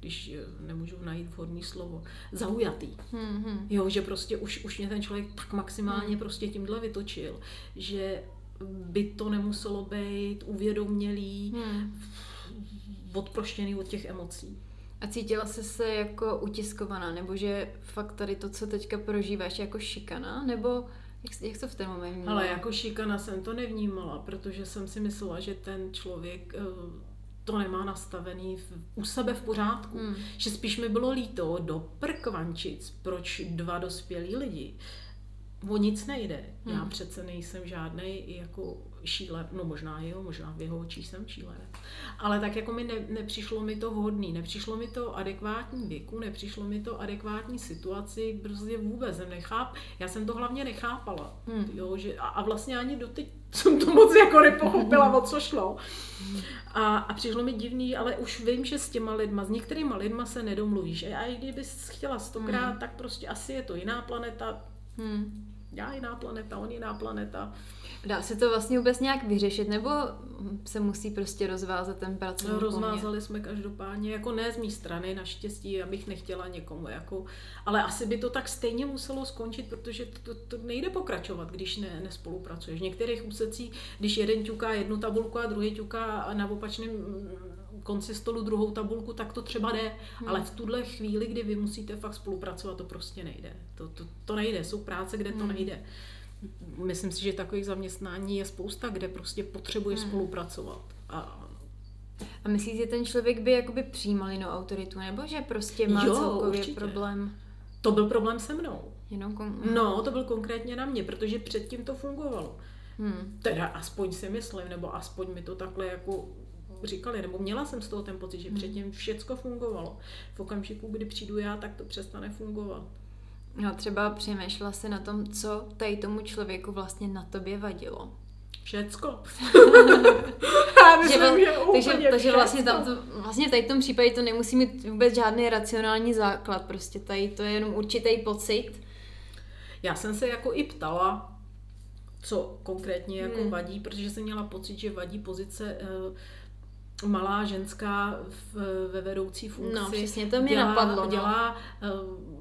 když eh, nemůžu najít vhodný slovo, zaujatý. Mm-hmm. Jo, že prostě už, už mě ten člověk tak maximálně mm. prostě tímhle vytočil, že by to nemuselo být uvědomělý, mm. odproštěný od těch emocí. A cítila jsi se jako utiskovaná, nebo že fakt tady to, co teďka prožíváš, jako šikana, nebo jak, jak to v ten moment vnímala? Ale jako šikana jsem to nevnímala, protože jsem si myslela, že ten člověk eh, to nemá nastavený v, u sebe v pořádku. Hmm. Že spíš mi bylo líto do prkvančic, proč dva dospělí lidi o nic nejde. Hmm. Já přece nejsem žádný jako šíle, no možná jo, možná v jeho očích jsem šílené. Ale tak jako mi ne, nepřišlo mi to vhodný, nepřišlo mi to adekvátní věku, nepřišlo mi to adekvátní situaci, prostě vůbec jsem necháp, já jsem to hlavně nechápala. Hmm. Jo, že, a, a vlastně ani doteď jsem to moc jako nepochopila, o co šlo. A, a přišlo mi divný, ale už vím, že s těma lidma, s některýma lidma se nedomluvíš. A i kdybys chtěla stokrát, hmm. tak prostě asi je to jiná planeta. Hmm já jiná planeta, on jiná planeta. Dá se to vlastně vůbec nějak vyřešit, nebo se musí prostě rozvázat ten pracovní no, Rozvázali jsme každopádně, jako ne z mé strany, naštěstí, abych nechtěla někomu, jako, ale asi by to tak stejně muselo skončit, protože to, to, to nejde pokračovat, když ne, nespolupracuješ. V některých úsecích, když jeden ťuká jednu tabulku a druhý ťuká na opačném konci stolu druhou tabulku, tak to třeba jde, hmm. ale v tuhle chvíli, kdy vy musíte fakt spolupracovat, to prostě nejde. To, to, to nejde, jsou práce, kde to hmm. nejde. Myslím si, že takových zaměstnání je spousta, kde prostě potřebuje hmm. spolupracovat. A a myslíte, že ten člověk by jakoby přijímal jinou autoritu, nebo že prostě má jo, celkově určitě. problém? To byl problém se mnou. Jenom kon... No, to byl konkrétně na mě, protože předtím to fungovalo. Hmm. Teda aspoň si myslím, nebo aspoň mi to takhle jako říkali, nebo měla jsem z toho ten pocit, že hmm. předtím všecko fungovalo. V okamžiku, kdy přijdu já, tak to přestane fungovat. No třeba přemýšlela se na tom, co tady tomu člověku vlastně na tobě vadilo. Všecko. že, takže, takže vlastně, tam to, vlastně tady v tom případě to nemusí mít vůbec žádný racionální základ, prostě tady to je jenom určitý pocit. Já jsem se jako i ptala, co konkrétně jako hmm. vadí, protože jsem měla pocit, že vadí pozice uh, malá ženská v, ve vedoucí funkci. No, přesně to mě dělá, napadlo. No. Dělá uh,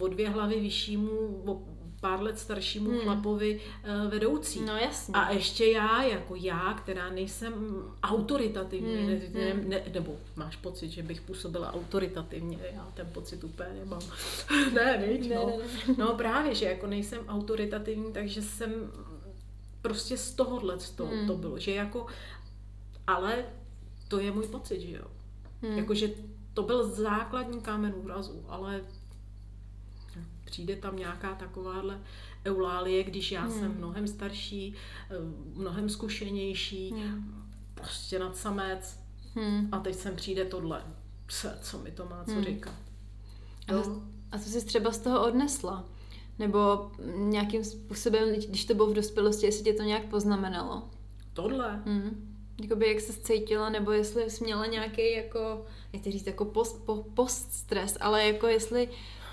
o dvě hlavy vyššímu, o pár let staršímu hmm. chlapovi uh, vedoucí. No jasně. A ještě já, jako já, která nejsem autoritativní, hmm. ne, ne, Hmm. ne, nebo máš pocit, že bych působila autoritativně, já ten pocit úplně nemám. ne, Ne, no. ne, ne. no právě, že jako nejsem autoritativní, takže jsem prostě z tohohle to, Hmm. to bylo, že jako, ale to je můj pocit, že jo. Hmm. Jakože to byl základní kámen úrazu, ale přijde tam nějaká takováhle eulálie, když já Hmm. jsem mnohem starší, eh, mnohem zkušenější, Hmm. prostě nad samec Hmm. a teď sem přijde tohle. Co, co mi to má co Hmm. říkat? A, a co jsi třeba z toho odnesla? Nebo nějakým způsobem, když to bylo v dospělosti, jestli tě to nějak poznamenalo? Tohle? Hmm. Jakoby jak se cítila, nebo jestli jsi měla nějaký jako, nechci říct jako post, po, post-stres, ale jako jestli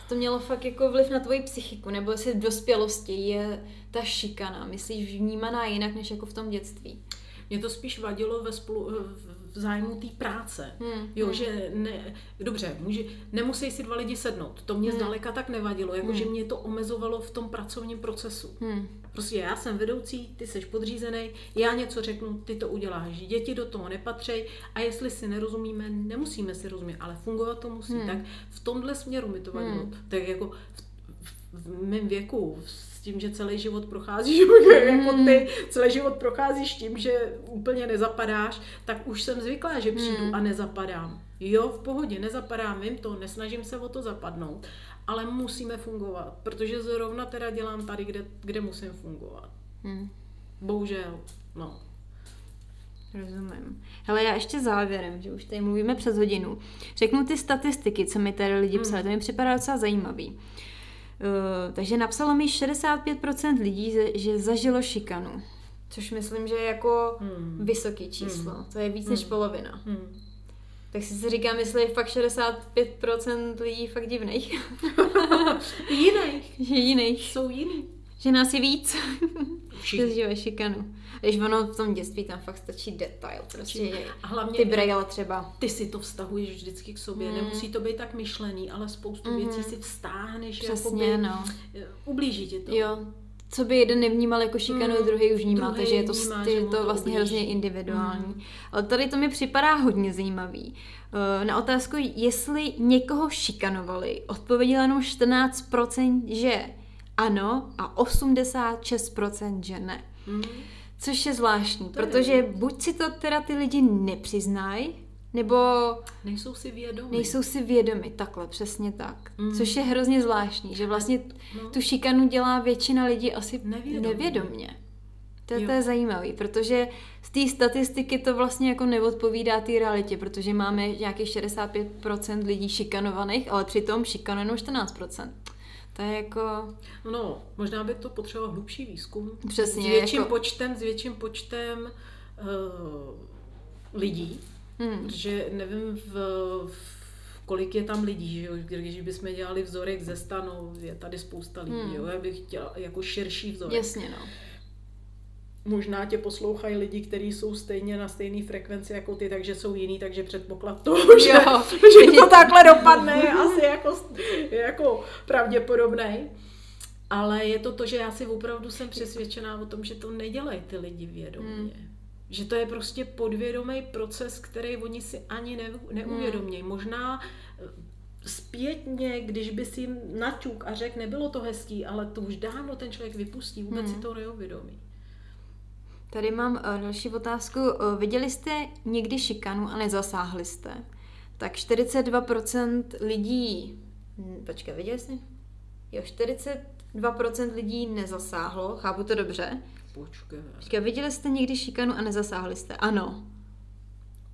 to mělo fakt jako vliv na tvoji psychiku, nebo jestli v dospělosti je ta šikana, myslíš, vnímaná jinak, než jako v tom dětství. Mě to spíš vadilo ve spolu, zájmu té práce. Hmm. Jo, hmm. že ne, dobře, může, nemusí si dva lidi sednout. To mě Hmm. zdaleka tak nevadilo, jako Hmm. že mě to omezovalo v tom pracovním procesu. Hmm. Prostě já jsem vedoucí, ty jsi podřízený, já něco řeknu, ty to uděláš. Děti do toho nepatří a jestli si nerozumíme, nemusíme si rozumět, ale fungovat to musí. Hmm. Tak v tomhle směru mi to vadilo. Hmm. Tak jako v, v, v mém věku, s tím, že celý život procházíš jako Hmm. ty, celý život procházíš tím, že úplně nezapadáš, tak už jsem zvyklá, že přijdu Hmm. a nezapadám. Jo, v pohodě, nezapadám, vím to, nesnažím se o to zapadnout, ale musíme fungovat, protože zrovna teda dělám tady, kde, kde musím fungovat. Hmm. Bohužel, no. Rozumím. Hele, já ještě závěrem, že už tady mluvíme přes hodinu, řeknu ty statistiky, co mi tady lidi Hmm. psali, to mi připadá docela zajímavý. Uh, takže napsalo mi 65% lidí, že- že zažilo šikanu. Což myslím, že je jako Hmm. vysoký číslo. Hmm. To je víc než Hmm. polovina. Hmm. Tak si si říkám, jestli je fakt 65% lidí fakt divných. Jiných. že jiných. Jsou jiný. Že nás je víc. Všichni. Zažívají šikanu. Když ono v tom dětství tam fakt stačí detail. Prostě A hlavně ty brejle třeba. ty si to vztahuješ vždycky k sobě. Hmm. Nemusí to být tak myšlený, ale spoustu Mhm. věcí si vztáhneš. Přesně, jakoby, no. eh, Ublíží ti to. Jo, co by jeden nevnímal jako šikanu, Mm, druhý už vnímá, takže je to, vnímá, je to to vlastně ublíží. hrozně individuální. Mm. Ale tady to mi připadá hodně zajímavý. Eh, Na otázku, jestli někoho šikanovali, odpovědělo jenom 14%, že ano a 86% že ne. Hmm. Což je zvláštní, To je protože buď si to teda ty lidi nepřiznají, nebo Nejsou si vědomí. nejsou si vědomi, takhle, přesně tak. Mm. Což je hrozně zvláštní, že vlastně No. tu šikanu dělá většina lidí asi Nevědomě. nevědomě. To, je- to je zajímavý, protože z té statistiky to vlastně jako neodpovídá té realitě, protože máme nějakých 65% lidí šikanovaných, ale přitom šikanuje jenom 14%. To je jako... No, možná by to potřeboval hlubší výzkum. Přesně, S větším jako- počtem, s větším počtem uh, lidí, Hmm. protože nevím, v, v kolik je tam lidí, že jo? když bychom dělali vzorek ze stanu, je tady spousta lidí, Hmm. jo? já bych chtěla jako širší vzorek. Jasně, no. Možná tě poslouchají lidi, kteří jsou stejně na stejné frekvenci jako ty, takže jsou jiný, takže předpoklad toho, že, Jo. že to takhle dopadne, je asi jako, jako pravděpodobný. Ale je to to, že já si opravdu jsem přesvědčená o tom, že to nedělají ty lidi vědomě. Hmm. Že to je prostě podvědomý proces, který oni si ani ne, neuvědomějí. Možná eh, zpětně, když by si jim naťuk a řekl, nebylo to hezký, ale to už dávno ten člověk vypustí, vůbec Hmm. si to neuvědomí. Tady mám uh, další otázku. Uh, viděli jste někdy šikanu a nezasáhli jste? Tak 42% lidí... Počkej, viděli jste? Jo, 42% lidí nezasáhlo, chápu to dobře. Počkej. Počkej, viděli jste někdy šikanu a nezasáhli jste? Ano.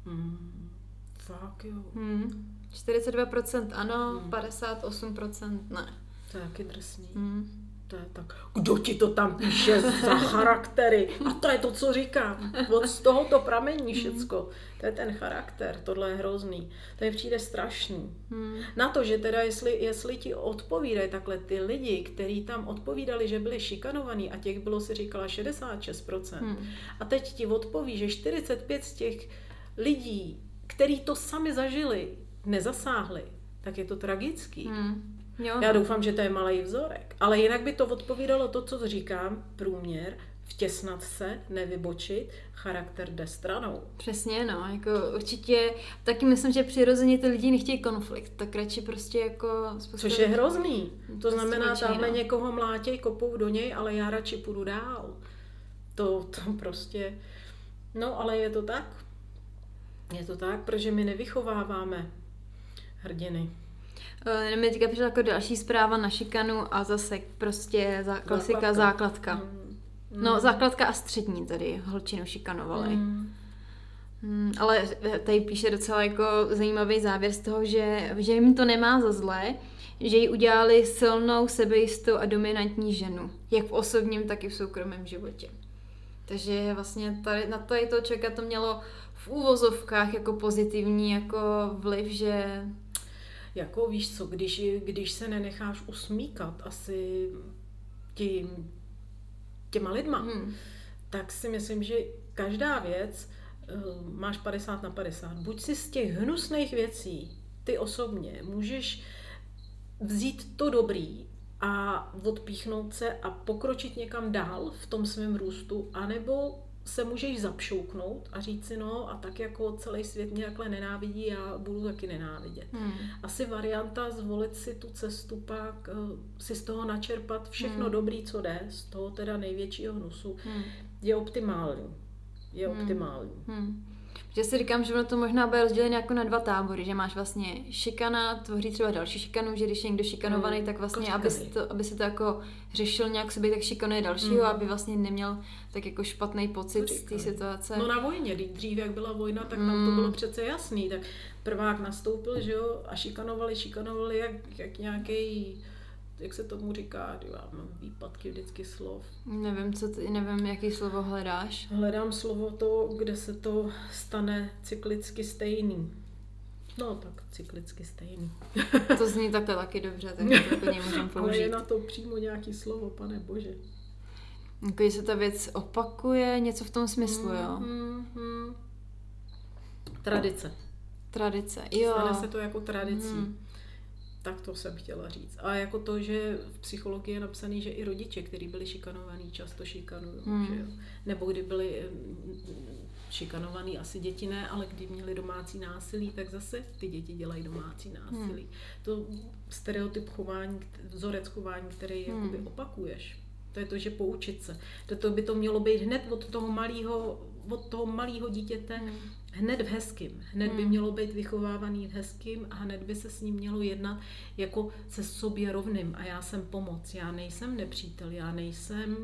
Hmm. Fakt jo. Hmm. 42% ano, Hmm. 58% ne. To je taky drsný. Hmm. To je tak, kdo ti to tam píše za charaktery? A to je to, co říkám. Od z toho to pramení všecko. To je ten charakter, tohle je hrozný. To mi přijde strašný. Hmm. Na to, že teda jestli, jestli ti odpovídají takhle ty lidi, kteří tam odpovídali, že byli šikanovaní a těch bylo si říkala 66%. Hmm. A teď ti odpoví, že 45 z těch lidí, kteří to sami zažili, nezasáhli, tak je to tragický. Hmm. Jo, Já no. doufám, že to je malý vzorek. Ale jinak by to odpovídalo to, co říkám, průměr, vtěsnat se, nevybočit, charakter jde stranou. Přesně, no, jako určitě, taky myslím, že přirozeně ty lidi nechtějí konflikt, tak radši prostě jako... spousta Což je hrozný. To Prostě znamená, tamhle no. někoho mlátěj, kopou do něj, ale já radši půjdu dál. To, to prostě... No, ale je to tak. Je to tak, protože my nevychováváme hrdiny. Uh, jenom mi teďka přišla jako další zpráva na šikanu a zase prostě za, klasika, Základka. základka. Mm. No, základka a střední tady holčinu šikanovali. Mm. Hmm, ale tady píše docela jako zajímavý závěr z toho, že, že jim to nemá za zlé, že ji udělali silnou, sebejistou a dominantní ženu, jak v osobním, tak i v soukromém životě. Takže vlastně tady, na tady toho člověka to mělo v úvozovkách jako pozitivní jako vliv, že Jako víš co, když, když se nenecháš usmíkat asi tím, těma lidma, hm, tak si myslím, že každá věc eh, máš 50 na 50. Buď si z těch hnusných věcí, ty osobně, můžeš vzít to dobrý a odpíchnout se a pokročit někam dál v tom svém růstu, anebo se můžeš zapšouknout a říct si, no a tak jako celý svět mě takhle nenávidí, já budu taky nenávidět. hm, Asi varianta zvolit si tu cestu pak, eh, si z toho načerpat všechno Hmm. dobrý, co jde, z toho teda největšího hnusu, hm, je optimální. Je Hmm. optimální. hm. Že si říkám, že ono to možná bude rozdělené jako na dva tábory, že máš vlastně šikana, tvoří třeba další šikanu, že když je někdo šikanovaný, Hmm, tak vlastně, jako aby šikany. to, aby si to jako řešil nějak sobě, tak šikanuje dalšího, Hmm. aby vlastně neměl tak jako špatný pocit z té situace. No na vojně, dřív jak byla vojna, tak tam to Hmm. bylo přece jasný. Tak prvák nastoupil, že jo, a šikanovali, šikanovali jak, jak nějaký, jak se tomu říká, já mám výpadky vždycky slov. Nevím, co ty, nevím, jaký slovo hledáš. Hledám slovo to, kde se to stane cyklicky stejný. No tak cyklicky stejný. To zní takhle taky dobře, takže to úplně můžeme Ale je použít. na to přímo nějaký slovo, pane bože. Jako, že se ta věc opakuje, něco v tom smyslu, jo. Mm, mm. Tradice. Tradice, jo. Stane se to jako tradicí. Mhm. Tak to jsem chtěla říct. A jako to, že v psychologii je napsaný, že i rodiče, kteří byli šikanovaní, často šikanují. Hmm. Že jo? Nebo kdy byli šikanovaný, asi děti ne, ale kdy měli domácí násilí, tak zase ty děti dělají domácí násilí. Hmm. To stereotyp chování, vzorec chování, který Hmm. jakoby opakuješ. To je to, že poučit se. To, to by to mělo být hned od toho malého od toho malého dítěte, Hmm. Hned v hezkým. Hned by Hmm. mělo být vychovávaný v hezkým a hned by se s ním mělo jednat jako se sobě rovným. A já jsem pomoc, já nejsem nepřítel, já nejsem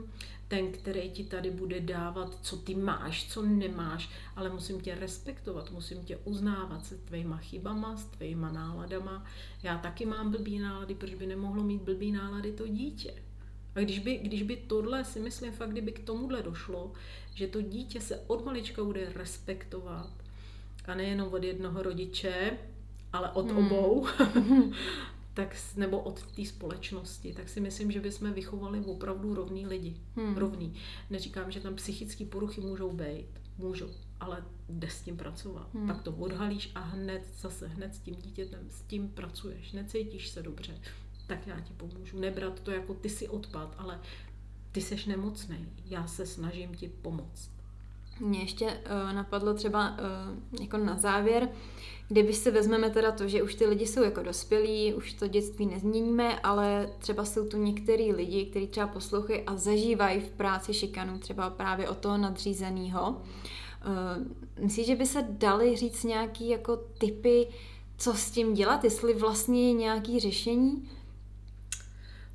ten, který ti tady bude dávat, co ty máš, co nemáš, ale musím tě respektovat, musím tě uznávat se tvýma chybama, s tvýma náladama. Já taky mám blbý nálady, proč by nemohlo mít blbý nálady to dítě? A když by, když by tohle, si myslím fakt, kdyby k tomuhle došlo, že to dítě se od malička bude respektovat a nejenom od jednoho rodiče, ale od Hmm. obou, tak, nebo od té společnosti, tak si myslím, že bychom vychovali opravdu rovný lidi. Hmm. Rovný. Neříkám, že tam psychické poruchy můžou být, můžou, ale jde s tím pracovat. Hmm. Tak to odhalíš a hned zase, hned s tím dítětem, s tím pracuješ, necítíš se dobře, tak já ti pomůžu. Nebrat to jako ty si odpad, ale ty seš nemocný, já se snažím ti pomoct. Mně ještě uh, napadlo třeba uh, jako na závěr, kdyby si vezmeme teda to, že už ty lidi jsou jako dospělí, už to dětství nezměníme, ale třeba jsou tu některý lidi, kteří třeba poslouchají a zažívají v práci šikanu třeba právě o toho nadřízeného. Uh, myslíš, že by se dali říct nějaký jako typy, co s tím dělat, jestli vlastně je nějaký řešení?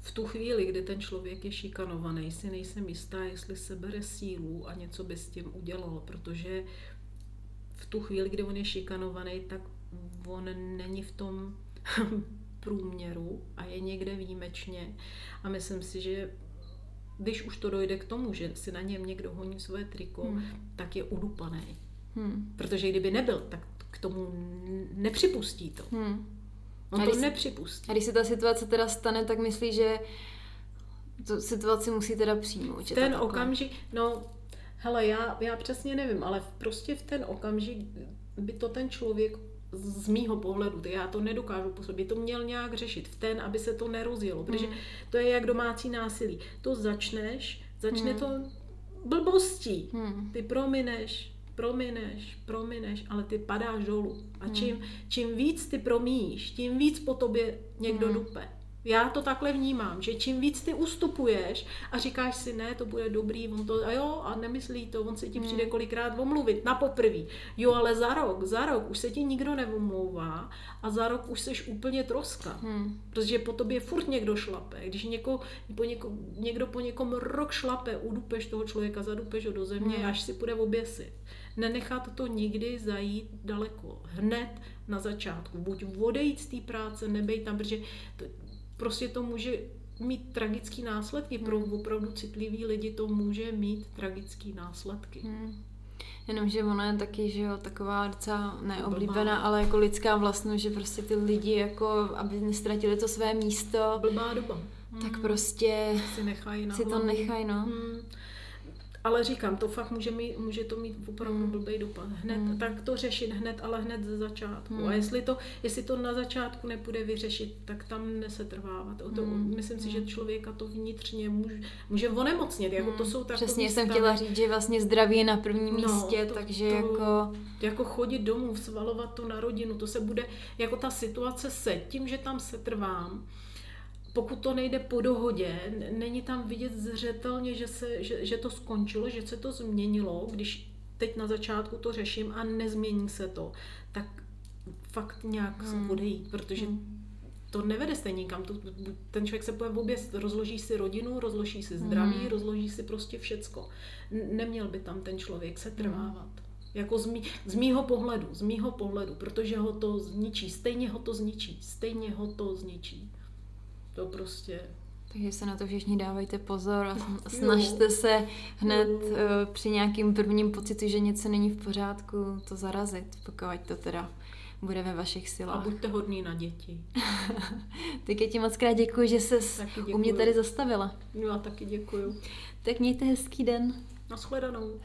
V tu chvíli, kdy ten člověk je šikanovaný, si nejsem jistá, jestli se bere sílu a něco by s tím udělal, protože v tu chvíli, kdy on je šikanovaný, tak on není v tom průměru a je někde výjimečně. A myslím si, že když už to dojde k tomu, že si na něm někdo honí své triko, Hmm. tak je udupaný. Hmm. Protože kdyby nebyl, tak k tomu nepřipustí to. Hmm. On A to když- nepřipustí. A když se ta situace teda stane, tak myslí, že tu situaci musí teda přijmout. Ten takhle- okamžik, no, hele, já, já přesně nevím, ale prostě v ten okamžik by to ten člověk z mýho pohledu, ty já to nedokážu po sobě, to měl nějak řešit v ten, aby se to nerozjelo, protože Hmm. to je jak domácí násilí. To začneš, začne Hmm. to blbostí. Hmm. Ty promineš, promineš, promineš, ale ty padáš dolů. A Hmm. čím, čím víc ty promíjíš, tím víc po tobě někdo Hmm. dupe. Já to takhle vnímám, že čím víc ty ustupuješ a říkáš si, ne, to bude dobrý, on to, a jo, a nemyslí to, on se ti Hmm. přijde kolikrát omluvit, na poprví. Jo, ale za rok, za rok už se ti nikdo neomlouvá a za rok už seš úplně troska. Hmm. Protože po tobě furt někdo šlape. Když něko, po něko, někdo po někom rok šlape, udupeš toho člověka, zadupeš ho do země, Hmm. až si půjde oběsit. Nenechat to nikdy zajít daleko. Hned na začátku. Buď odejít z té práce, nebej tam, protože to, prostě to může mít tragický následky. Pro Hmm. opravdu citlivý lidi to může mít tragický následky. Hmm. Jenomže ona je taky, že jo, taková docela neoblíbená, Blbá. ale jako lidská vlastnost, že prostě ty lidi jako, aby nestratili to své místo, Blbá doba. tak Hmm. prostě si nechají na si to nechají, no. Hmm. Ale říkám, to fakt může, mít, může to mít opravdu Hmm. blbý dopad. Hned, Hmm. tak to řešit hned, ale hned ze začátku. Hmm. A jestli to, jestli to na začátku nepůjde vyřešit, tak tam nesetrvávat. O to, Hmm. Myslím si, Hmm. že člověka to vnitřně může, může onemocnit. Jako to Hmm. jsou takové Přesně jsem stavy. chtěla říct, že vlastně zdraví je na prvním No, místě, to- takže to- jako... Jako chodit domů, svalovat to na rodinu, to se bude, jako ta situace se, tím, že tam se trvám, pokud to nejde po dohodě, není tam vidět zřetelně, že, se, že, že to skončilo, že se to změnilo, když teď na začátku to řeším a nezmění se to, tak fakt nějak Hmm. hmm. odejít, protože Hmm. to nevede stejně nikam. To, ten člověk se v obě, rozloží si rodinu, rozloží si zdraví, Hmm. rozloží si prostě všecko. Neměl by tam ten člověk se trvávat. Hmm. Jako z, mý, z mýho pohledu, z mýho pohledu, protože ho to zničí, stejně ho to zničí, stejně ho to zničí. To prostě... Takže se na to všichni dávejte pozor a snažte se hned eh, při nějakým prvním pocitu, že něco není v pořádku, to zarazit, pokud to teda bude ve vašich A silách. buďte hodní na děti. Tak já ti moc krát děkuji, že jsi Taky u mě tady zastavila. Já taky děkuju. Tak mějte hezký den. Naschledanou.